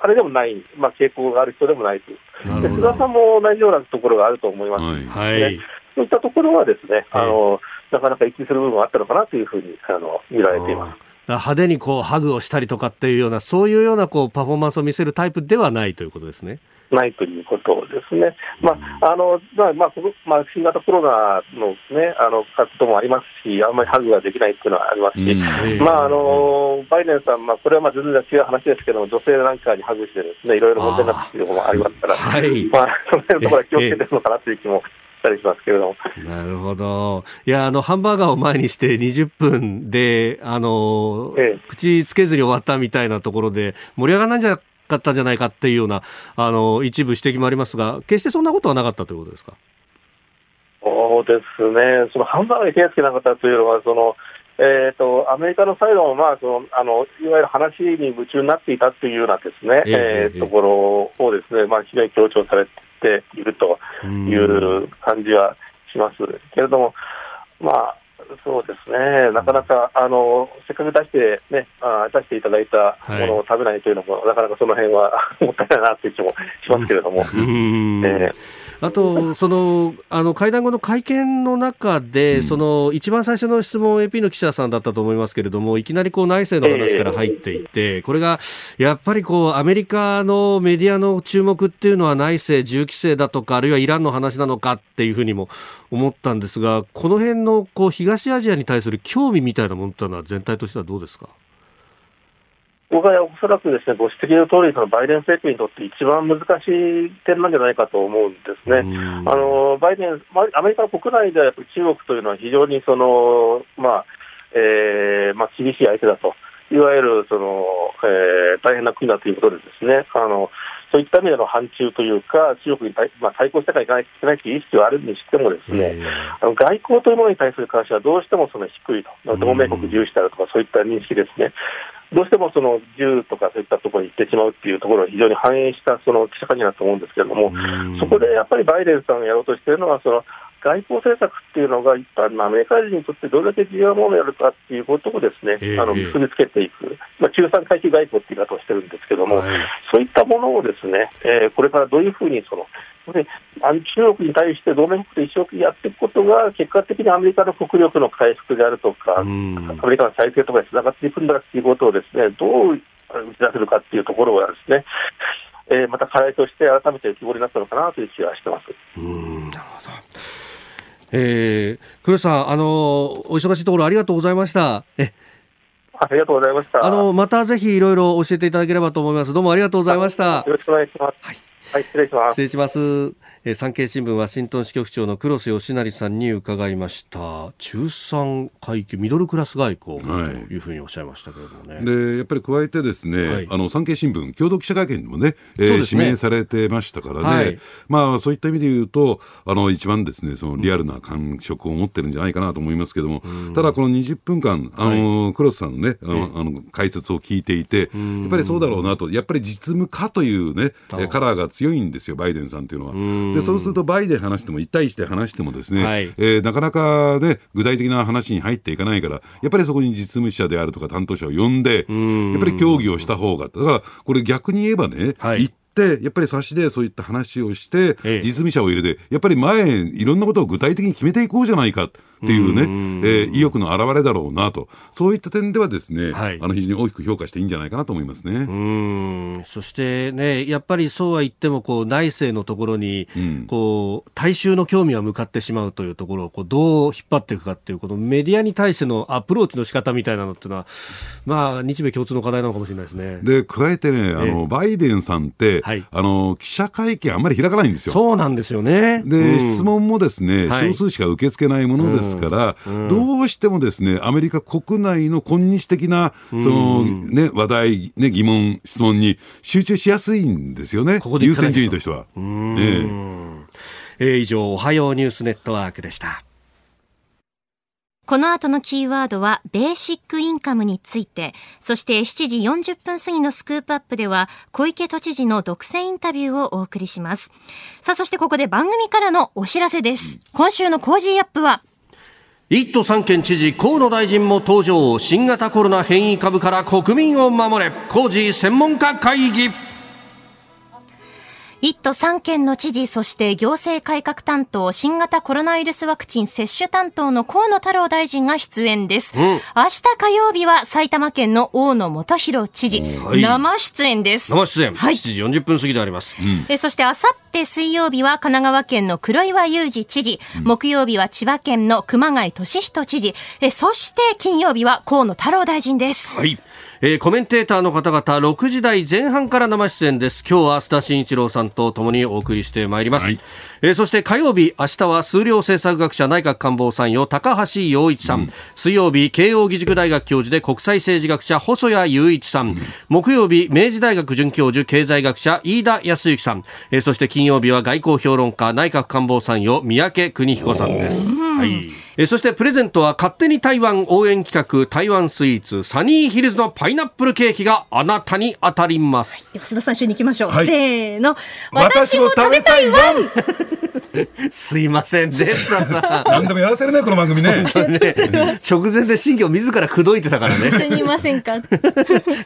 あれでもない、まあ、傾向がある人でもないという、で菅さんも同じようなところがあると思います。ので、はい、そういったところはですね、あのなかなか一致する部分があったのかなというふうにあの見られています。派手にこうハグをしたりとかっていうような、そういうようなこうパフォーマンスを見せるタイプではないということですね。ないということですね。まあ、あの、まあ、まあ、まあ、新型コロナのね、あの、活動もありますし、あんまりハグができないっていうのはありますし、まあ、あの、バイデンさん、まあ、これはまあ、全然違う話ですけども、女性なんかにハグしてですね、いろいろ問題になっているところもありますから、はい、まあ、その辺のところは気をつけてるのかなという気も。たりしますけれども。なるほど。いや、あの、ハンバーガーを前にして20分で、あの、ええ、口つけずに終わったみたいなところで、盛り上がらないんじゃかったんじゃないかっていうようなあの一部指摘もありますが、決してそんなことはなかったということですか？そうですね、そのハンバーガーに手をつけなかったというのは、そのえーと、アメリカのサイドも、まあ、そのあのいわゆる話に夢中になっていたというようなですね、えー、えー、ところをですね、まあ、非常に強調されているという感じはします。けれども、まあ、そうですね、なかなか、あのせっかく出して、ね、あ出していただいたものを食べないというのも、はい、なかなかその辺は もったいないなという気もしますけれども。えあと、そのあの会談後の会見の中で、うん、その一番最初の質問、AP の記者さんだったと思いますけれども、いきなりこう内政の話から入っていて、えー、これがやっぱりこうアメリカのメディアの注目っていうのは内政、銃規制だとか、あるいはイランの話なのかっていうふうにも思ったんですが、この辺のこう東アジアに対する興味みたいなものというのは、全体としてはどうですか？僕はおそらくですねご指摘の通り、そり、バイデン政権にとって一番難しい点なんじゃないかと思うんですね。あのバイデン、アメリカ国内ではやっぱり中国というのは非常にその、まあえーまあ、厳しい相手だと。いわゆるその、えー、大変な国だということでですね、あのそういった意味での反中というか、中国に対,、まあ、対抗していかないといけないという意識はあるにしても、ですね、あの外交というものに対する関心はどうしてもその低いと、同盟国重視であるとか、そういった認識ですね。どうしてもその銃とかそういったところに行ってしまうっていうところを非常に反映したその記者会見だと思うんですけれども、そこでやっぱりバイデンさんがやろうとしているのは、その外交政策っていうのが、一般のアメリカ人にとってどれだけ重要なものをやるかっていうことをですね、えー、あの結びつけていく、まあ、中産階級外交っていう言い方をしてるんですけども、はい、そういったものをですね、えー、これからどういうふうにその、で中国に対して同盟国で一生懸命やっていくことが、結果的にアメリカの国力の回復であるとか、アメリカの再生とかにつながっていくんだということをですね、どう打ち出せるかっていうところはですね、えー、また課題として改めて浮き彫りになったのかなという気がしてます。うんなるほどえー、黒さん、あのお忙しいところありがとうございました。えありがとうございました。あのまたぜひいろいろ教えていただければと思います。どうもありがとうございました。よろしくお願いします。はい、はい、失礼します。失礼します。えー、産経新聞ワシントン支局長の黒瀬義成さんに伺いました。中産階級ミドルクラス外交というふうにおっしゃいましたけれどもね、はい、でやっぱり加えてですね、はい、あの産経新聞共同記者会見にもね、えー、ね、指名されてましたからね、はい、まあそういった意味で言うとあの一番ですねそのリアルな感触を持ってるんじゃないかなと思いますけども、うん、ただこの20分間あの、黒瀬さんのねあのあの解説を聞いていて、やっぱりそうだろうなとやっぱり実務家というねカラーが強いんですよバイデンさんっていうのは。でそうするとバイデンで話しても、1対1で話してもですね、はい、えー、なかなかね、具体的な話に入っていかないから、やっぱりそこに実務者であるとか担当者を呼んで、やっぱり協議をした方が、だからこれ逆に言えばね、はい、やっぱり差しでそういった話をして、実務者を入れて、やっぱり前、いろんなことを具体的に決めていこうじゃないか。っていうね、えー、意欲の表れだろうなと、そういった点ではですね、はい、あの非常に大きく評価していいんじゃないかなと思いますね。うんそしてね、やっぱりそうは言っても、こう内政のところに、こう大衆の興味は向かってしまうというところをこうどう引っ張っていくかっていう、このメディアに対してのアプローチの仕方みたいなのっていうのは、まあ、日米共通の課題なのかもしれないですね。で、加えてね、あの、バイデンさんって、はい、あの、記者会見あんまり開かないんですよ。そうなんですよね。で、うん、質問もですね、少数しか受け付けないものですから、うん、どうしてもですねアメリカ国内の今日的なその、ね、話題、ね、疑問、質問に集中しやすいんですよね、ここ優先順位としては。えー、えー、以上、おはようニュースネットワークでした。この後のキーワードは、ベーシックインカムについて、そして7時40分過ぎのスクープアップでは、小池都知事の独占インタビューをお送りします。さあ、そしてここで番組からのお知らせです。今週の Cozy Up は、1都3県知事河野大臣も登場新型コロナ変異株から国民を守れコージー専門家会議1都3県の知事、そして行政改革担当、新型コロナウイルスワクチン接種担当の河野太郎大臣が出演です。うん、明日火曜日は埼玉県の大野元弘知事、はい、生出演です。生出演。はい。7時40分過ぎであります。うん、えそしてあさって水曜日は神奈川県の黒岩祐二知事、うん、木曜日は千葉県の熊谷俊人知事、えそして金曜日は河野太郎大臣です。はい。えー、コメンテーターの方々6時台前半から生出演です。今日は須田慎一郎さんとともにお送りしてまいります、はい、えー、そして火曜日明日は数量政策学者内閣官房参与高橋洋一さん、うん、水曜日慶應義塾大学教授で国際政治学者細谷雄一さん、うん、木曜日明治大学准教授経済学者飯田康之さん、えー、そして金曜日は外交評論家内閣官房参与三宅邦彦さんです、はい、えそしてプレゼントは勝手に台湾応援企画台湾スイーツサニーヒルズのパイナップルケーキがあなたに当たります、はい、では須田さん一緒に行きましょう、はい、せーの。私も食べたいワン。すいませんでした。さ 何でもやらせるねこの番組ね。ね 直前で新業自ら口説いてたからね。一緒にいませんか？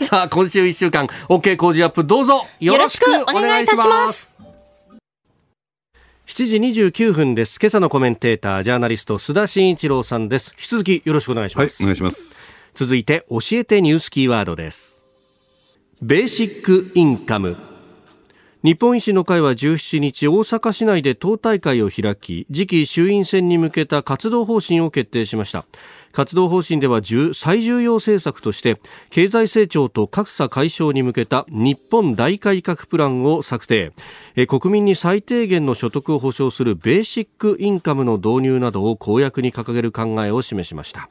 さあ今週一週間 OK 工事アップどうぞ。よろしくお願いいたします7時29分です。今朝のコメンテータージャーナリスト須田慎一郎さんです。引き続きよろしくお願いします、はい、お願いします。続いて教えてニュースキーワードです。ベーシックインカム。日本維新の会は17日大阪市内で党大会を開き次期衆院選に向けた活動方針を決定しました活動方針では最重要政策として経済成長と格差解消に向けた日本大改革プランを策定。国民に最低限の所得を保障するベーシックインカムの導入などを公約に掲げる考えを示しました。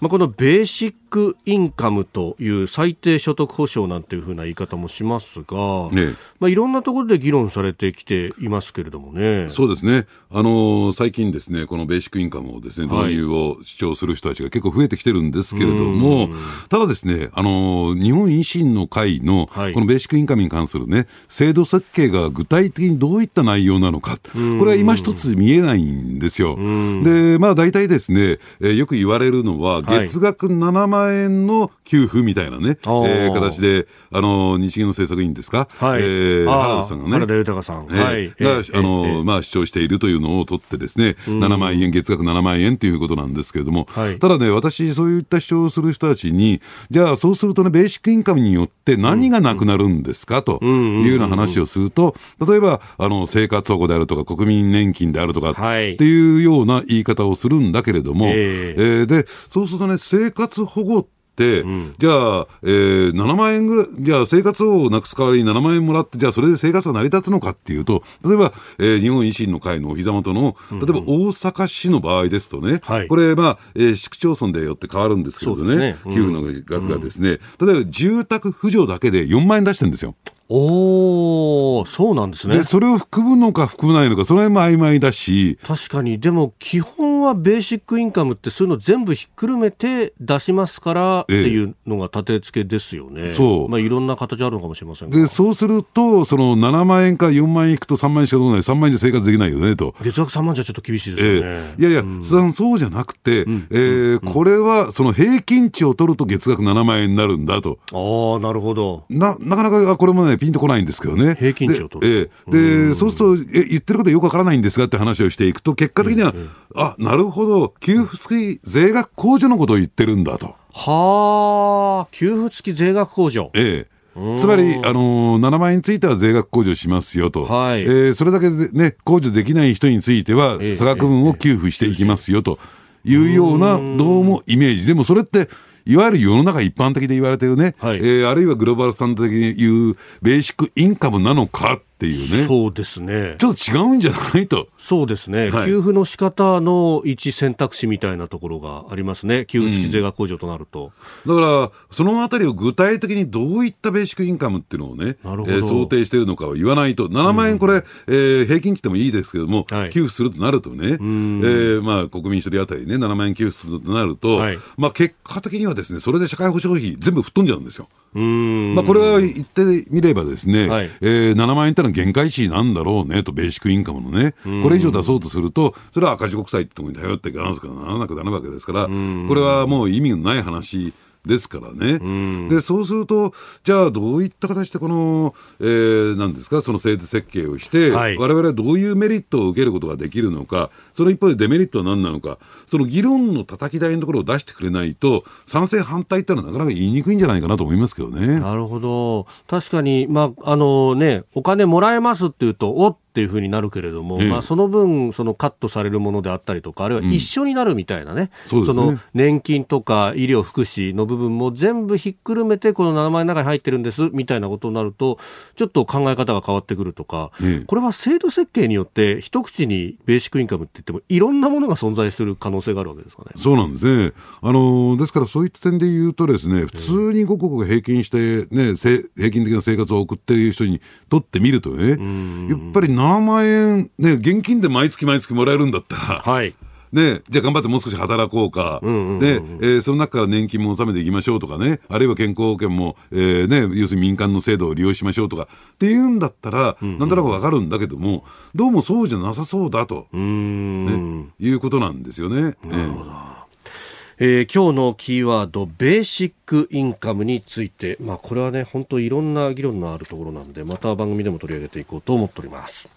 まあ、このベーシックインカムという最低所得保障なんていうふうな言い方もしますが、ねまあ、いろんなところで議論されてきていますけれどもね。そうですね。あのー、最近ですね、このベーシックインカムをですね、導入を主張する人たちが結構増えてきてるんですけれども、はい、ただですね、あのー、日本維新の会のこのベーシックインカムに関するね、制度設計が具体的にどういった内容なのか、これは今一つ見えないんですよ。で、まあ大体ですね、えー、よく言われるのは、月額7万円の給付みたいなね、はい、えー、形で、あの、日銀の政策委員ですか、はい、えー、原田さんがね、原田豊さん、えー、はい、が、あの、まあ、主張しているというのを取ってですね、うん、7万円、月額7万円ということなんですけれども、はい、ただね、私、そういった主張をする人たちに、じゃあ、そうするとね、ベーシックインカムによって何がなくなるんですか、というような話をすると、例えば、あの、生活保護であるとか、国民年金であるとか、はい、っていうような言い方をするんだけれども、えー、えー、で、そうするとね、生活保護うん、じゃあ、えー、7万円ぐらい、じゃあ生活をなくす代わりに7万円もらって、じゃあそれで生活が成り立つのかっていうと、例えば、えー、日本維新の会のお膝元の、例えば大阪市の場合ですとね、うんうん、これ、まあ、えー、市区町村でよって変わるんですけどね、ね。給付の額がですね、例えば住宅扶助だけで4万円出してるんですよ。おそうなんですね。でそれを含むのか含まないのかその辺も曖昧だし。確かに。でも基本はベーシックインカムってそういうの全部ひっくるめて出しますからっていうのが立て付けですよね、ええ、そう。まあいろんな形あるのかもしれませんでそうするとその7万円から4万円いくと3万円しかどうない3万円じゃ生活できないよねと。月額3万じゃちょっと厳しいですよね、えいやいや、うん、そうじゃなくて、うん、えーうん、これはその平均値を取ると月額7万円になるんだと。ああなるほど。ななかなかこれもねピンとこないんですけどね。ね。平均値を取る。えー、で、そうすると、え、言ってることよくわからないんですがって話をしていくと、結果的には、あ、なるほど、給付付き税額控除のことを言ってるんだと。はあ、給付付き税額控除。ええ。つまり、あのー、7万円については税額控除しますよと、はい、えー、それだけで、ね、控除できない人については、差額分を給付していきますよというような、どうもイメージ、でもそれって、いわゆる世の中一般的で言われてるね、はい、えー、あるいはグローバルスタンダード的に言うベーシックインカムなのかっていうね。そうですね。ちょっと違うんじゃない？と。そうですね。はい、給付の仕方の一選択肢みたいなところがありますね。給付付き税額控除となると。うん、だから、そのあたりを具体的にどういったベーシックインカムっていうのをね、えー、想定しているのかを言わないと、7万円これ、うん、えー、平均値でもいいですけども、はい、給付するとなるとね、えー、まあ、国民一人当たりね、7万円給付するとなると、はい、まあ、結果的にはですね、それで社会保障費全部吹っ飛んじゃうんですよ。まあ、これは言ってみればですね、はい、えー、7万円ってのは限界値なんだろうねと、ベーシックインカムのね、これ以上出そうとすると、それは赤字国債ってところに頼っていかならなくなるわけですから、これはもう意味のない話ですからね、うん、でそうすると、じゃあどういった形でこの、えー、なんですか、その制度設計をして、われわれはどういうメリットを受けることができるのか、その一方でデメリットは何なのか、その議論の叩き台のところを出してくれないと、賛成、反対ってのはなかなか言いにくいんじゃないかなと思いますけどね。なるほど。確かに、まああのね、お金もらえますっていうと、おっっていうふうになるけれども、ええ、まあ、その分、そのカットされるものであったりとか、あるいは一緒になるみたいなね、うん、その年金とか医療、福祉の部分も全部ひっくるめて、この7万円の中に入ってるんですみたいなことになると、ちょっと考え方が変わってくるとか、え、これは制度設計によって、一口にベーシックインカムって言っても、いろんなものが存在する可能性があるわけですかね。そうなんですね。あのですからそういった点で言うとですね、普通にごくごく平均して、ね、平均的な生活を送っている人にとってみるとね、やっぱり7 7万円、ね、現金で毎月毎月もらえるんだったら、はい。ね、じゃあ頑張ってもう少し働こうか、で、えー、その中から年金も納めていきましょうとかね、あるいは健康保険も、えー、ね、要するに民間の制度を利用しましょうとかっていうんだったら、うんうん、なんとなくわかるんだけども、どうもそうじゃなさそうだと、ね、いうことなんですよね。なるほど。えー、え今日のキーワードベーシックインカムについて、まあ、これはね本当いろんな議論のあるところなんでまた番組でも取り上げていこうと思っております。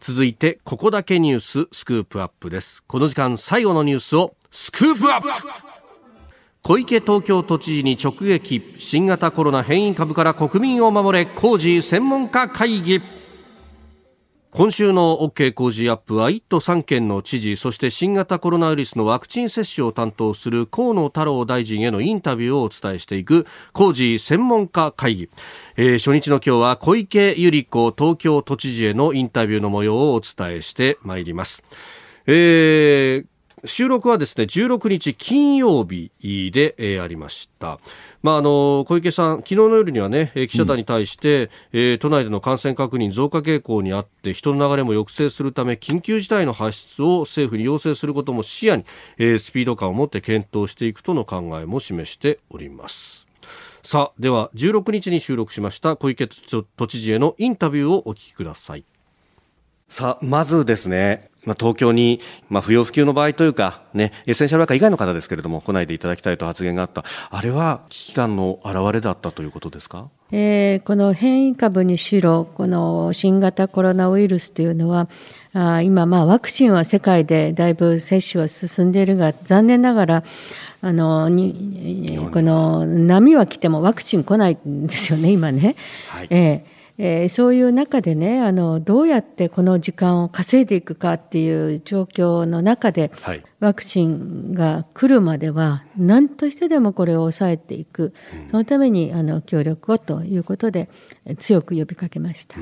続いてここだけニューススクープアップです。この時間最後のニュースをスクープアップ。小池東京都知事に直撃。新型コロナ変異株から国民を守れ工事専門家会議。今週の OK 工事アップは1都3県の知事そして新型コロナウイルスのワクチン接種を担当する河野太郎大臣へのインタビューをお伝えしていく工事専門家会議、えー、初日の今日は小池百合子東京都知事へのインタビューの模様をお伝えしてまいります、えー収録はですね16日金曜日で、えー、ありました。まあ、あの小池さん、昨日の夜にはね記者団に対して、うん、えー、都内での感染確認増加傾向にあって人の流れも抑制するため緊急事態の発出を政府に要請することも視野に、えー、スピード感を持って検討していくとの考えも示しております。さあでは16日に収録しました小池都知事へのインタビューをお聞きください。さあまずですねまあ、東京に、まあ、不要不急の場合というか、ね、エッセンシャルワーカー以外の方ですけれども、来ないでいただきたいと発言があった、あれは危機感の表れだったということですか、えー、この変異株にしろ、この新型コロナウイルスというのは、あ今、まあ、ワクチンは世界でだいぶ接種は進んでいるが、残念ながら、あのにこの波は来てもワクチン来ないんですよね、今ね。はい、えーえー、そういう中でねあのどうやってこの時間を稼いでいくかっていう状況の中で、はい、ワクチンが来るまでは何としてでもこれを抑えていく、うん、そのためにあの協力をということで強く呼びかけました、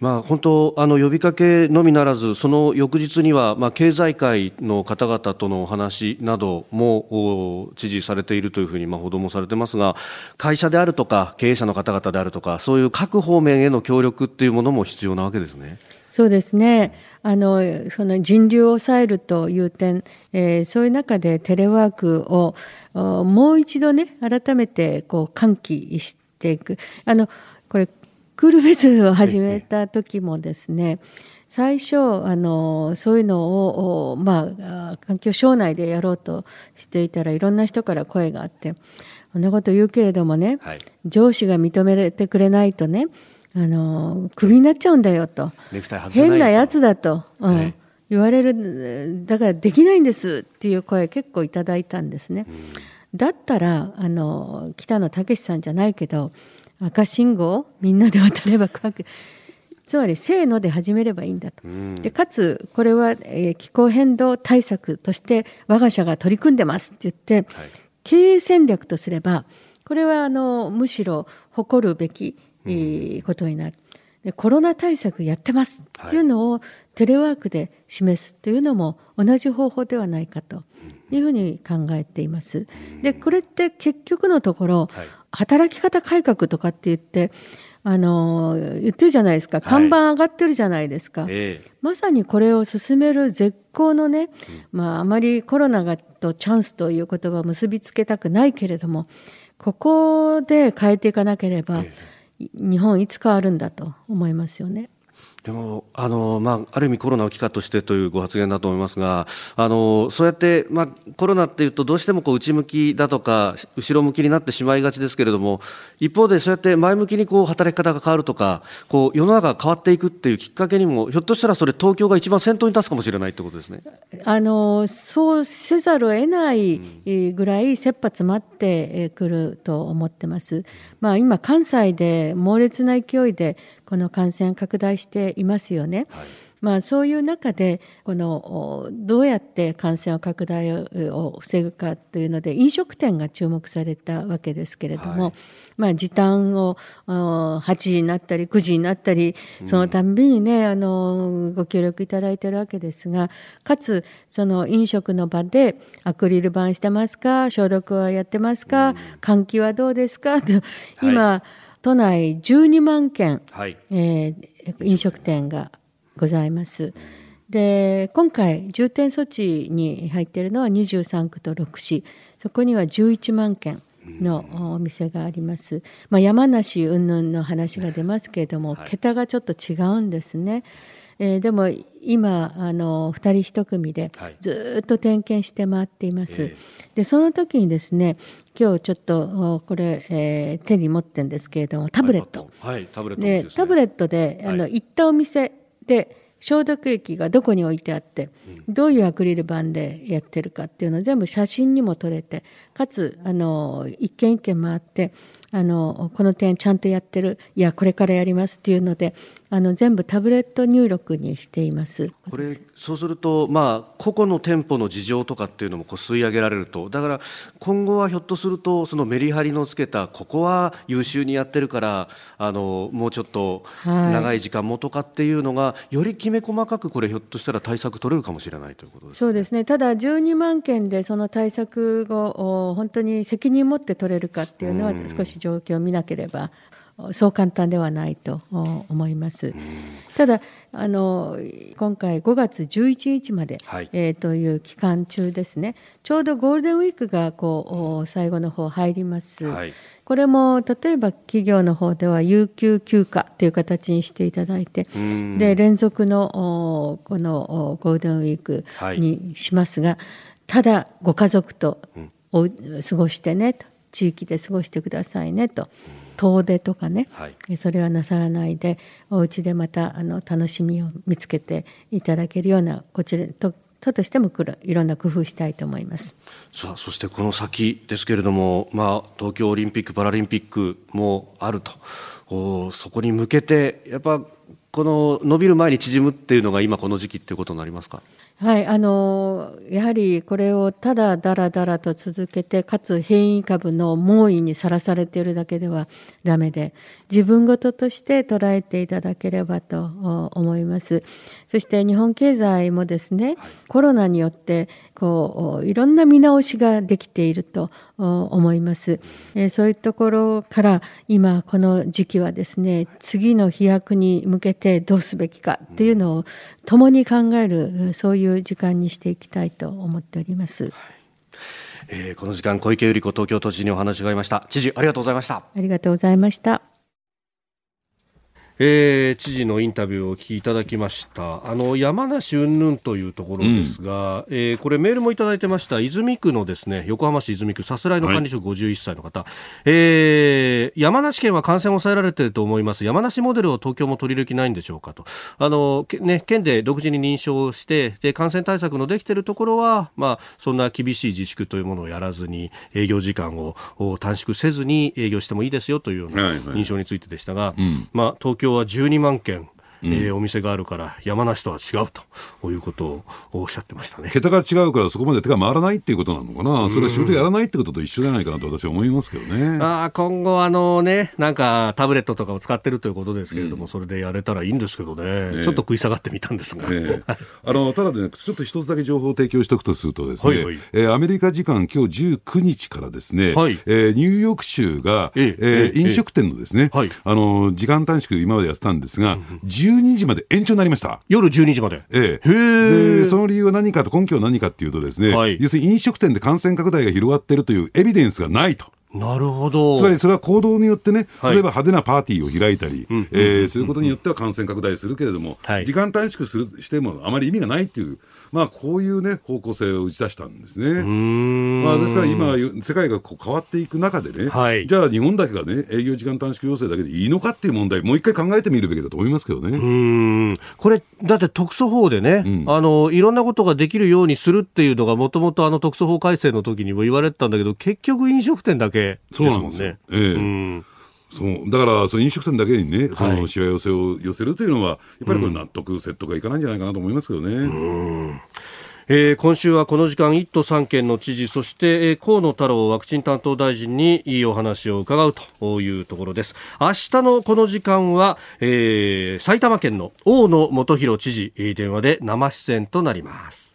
まあ、本当あの呼びかけのみならずその翌日には、まあ、経済界の方々とのお話なども知事されているというふうに、まあ、報道もされてますが会社であるとか経営者の方々であるとかそういう各方面への協力っていうものも必要なわけですね。そうですね。あのその人流を抑えるという点、えー、そういう中でテレワークをもう一度ね改めてこう喚起していく。あのこれクールフェスを始めた時もですね最初あのそういうのを、まあ、環境省内でやろうとしていたらいろんな人から声があってこんなこと言うけれどもね、はい、上司が認めてくれないとねあのクビになっちゃうんだよと。変なやつだと、うん、言われるだからできないんですっていう声結構いただいたんですね。だったらあの北野武さんじゃないけど赤信号みんなで渡れば怖くつまりせーので始めればいいんだと。でかつこれは、えー、気候変動対策として我が社が取り組んでますって言って、はい、経営戦略とすればこれはあのむしろ誇るべきいいことになる。でコロナ対策やってます。っていうのをテレワークで示すというのも同じ方法ではないかというふうに考えています。でこれって結局のところ、はい、働き方改革とかって言ってあの言ってるじゃないですか。看板上がってるじゃないですか、はいえ。ー、まさにこれを進める絶好のね、まあ、あまりコロナがとチャンスという言葉を結びつけたくないけれどもここで変えていかなければ、えー日本いつ変わるんだと思いますよね。でもあの、まあ、ある意味コロナを機化としてというご発言だと思いますがあのそうやって、まあ、コロナっていうとどうしてもこう内向きだとか後ろ向きになってしまいがちですけれども一方でそうやって前向きにこう働き方が変わるとかこう世の中が変わっていくっていうきっかけにもひょっとしたらそれ東京が一番先頭に立つかもしれないってことですねあのそうせざるを得ないぐらい切羽詰まってくると思ってます。まあ、今関西で猛烈な勢いでこの感染拡大していますよね。はい。まあ、そういう中でこのどうやって感染を拡大を防ぐかというので飲食店が注目されたわけですけれども、はい、まあ、時短を8時になったり9時になったりそのたんびにね、あのご協力いただいているわけですがかつその飲食の場でアクリル板してますか消毒はやってますか、換気はどうですかと今、はい。都内12万件、はい、えー、飲食店がございます。で今回重点措置に入っているのは23区と6市そこには11万件のお店があります。まあ、山梨云々の話が出ますけれども、はい、桁がちょっと違うんですね。えー、でも今あの2人1組でずっと点検して回っています。はい、でその時にですね今日ちょっとこれ、えー、手に持ってるんですけれどもタブレット、はい、タブレット。で、ね、タブレットであの、行ったお店で消毒液がどこに置いてあってどういうアクリル板でやってるかっていうのを全部写真にも撮れてかつあの一軒一軒回ってあのこの点ちゃんとやってるいやこれからやりますっていうのであの全部タブレット入力にしています。これそうすると、まあ、個々の店舗の事情とかっていうのもこう吸い上げられると。だから今後はひょっとするとそのメリハリのつけたここは優秀にやってるからあのもうちょっと長い時間もとかっていうのが、はい、よりきめ細かくこれひょっとしたら対策取れるかもしれないということです、ね、そうですね。ただ12万件でその対策を本当に責任持って取れるかっていうのは少し状況を見なければそう簡単ではないと思います。ただあの今回5月11日まで、はい、えー、という期間中ですねちょうどゴールデンウィークがこう最後の方入ります。はい、これも例えば企業の方では有給休暇という形にしていただいてで連続のこのゴールデンウィークにしますが、はい、ただご家族とお過ごしてねと地域で過ごしてくださいねと。遠出とかね、はい、それはなさらないでお家でまたあの楽しみを見つけていただけるようなこちらとととしてもいろんな工夫したいと思います。さあそしてこの先ですけれども、まあ、東京オリンピック・パラリンピックもあると。おそこに向けてやっぱこの伸びる前に縮むっていうのが今この時期っていうことになりますか？はい、あのやはりこれをただだらだらと続けてかつ変異株の猛威にさらされているだけではだめで自分事として捉えていただければと思います。そして日本経済もですね、コロナによってこういろんな見直しができていると思います、えそういうところから今この時期はですね次の飛躍に向けてどうすべきかっていうのを共に考えるそういう時間にしていきたいと思っております。えー、この時間小池百合子東京都知事にお話を伺いました。知事ありがとうございました。ありがとうございましたえー、知事のインタビューをお聞きいただきました。あの山梨云々というところですが、うん、えー、これメールもいただいてました。泉区のですね横浜市泉区さすらいの管理職51歳の方、はい、えー、山梨県は感染を抑えられていると思います。山梨モデルを東京も取り入れないんでしょうかと。あの、ね、県で独自に認証してで感染対策のできているところは、まあ、そんな厳しい自粛というものをやらずに営業時間を短縮せずに営業してもいいですよというような認証についてでしたが、はいはいうん、まあ、東京京は12万件。うん、えー、お店があるから山梨とは違うということをおっしゃってましたね。桁が違うからそこまで手が回らないっていうことなのかな、それは仕事やらないってことと一緒じゃないかなと私は思いますけどね。あ今後あのねなんかタブレットとかを使ってるということですけれども、うん、それでやれたらいいんですけどね、ねちょっと食い下がってみたんですが、ね、あのただねちょっと一つだけ情報を提供しておくとするとですね、はいはい、えー、アメリカ時間今日19日からですね、はい、えー、ニューヨーク州が、ええー、飲食店のですね、はい、あの時間短縮今までやってたんですが、うん、12時まで延長になりました。夜12時まで。ええ。へで、その理由は何かと、根拠は何かっていうとですね、はい、要するに飲食店で感染拡大が広がっているというエビデンスがないと。なるほど。つまりそれは行動によってね、例えば派手なパーティーを開いたり、えそういうことによっては感染拡大するけれども、はい、時間短縮するしてもあまり意味がないっていう、まあ、こういう、ね、方向性を打ち出したんですね。まあ、ですから今、世界がこう変わっていく中でね、はい、じゃあ日本だけがね、営業時間短縮要請だけでいいのかっていう問題、もう一回考えてみるべきだと思いますけどね。うん。これ、だって特措法でね、うん、あの、いろんなことができるようにするっていうのが、もともとあの特措法改正の時にも言われてたんだけど、結局飲食店だけですもんね。ええうんそうだからその飲食店だけにね、そのしわ寄せを寄せるというのは、やっぱりこれ、納得、説得がいかないんじゃないかなと思いますけどね。えー、今週はこの時間、1都3県の知事、そして、えー、河野太郎ワクチン担当大臣にいいお話を伺うというところです。明日のこの時間は、えー、埼玉県の大野元弘知事、電話で生出演となります。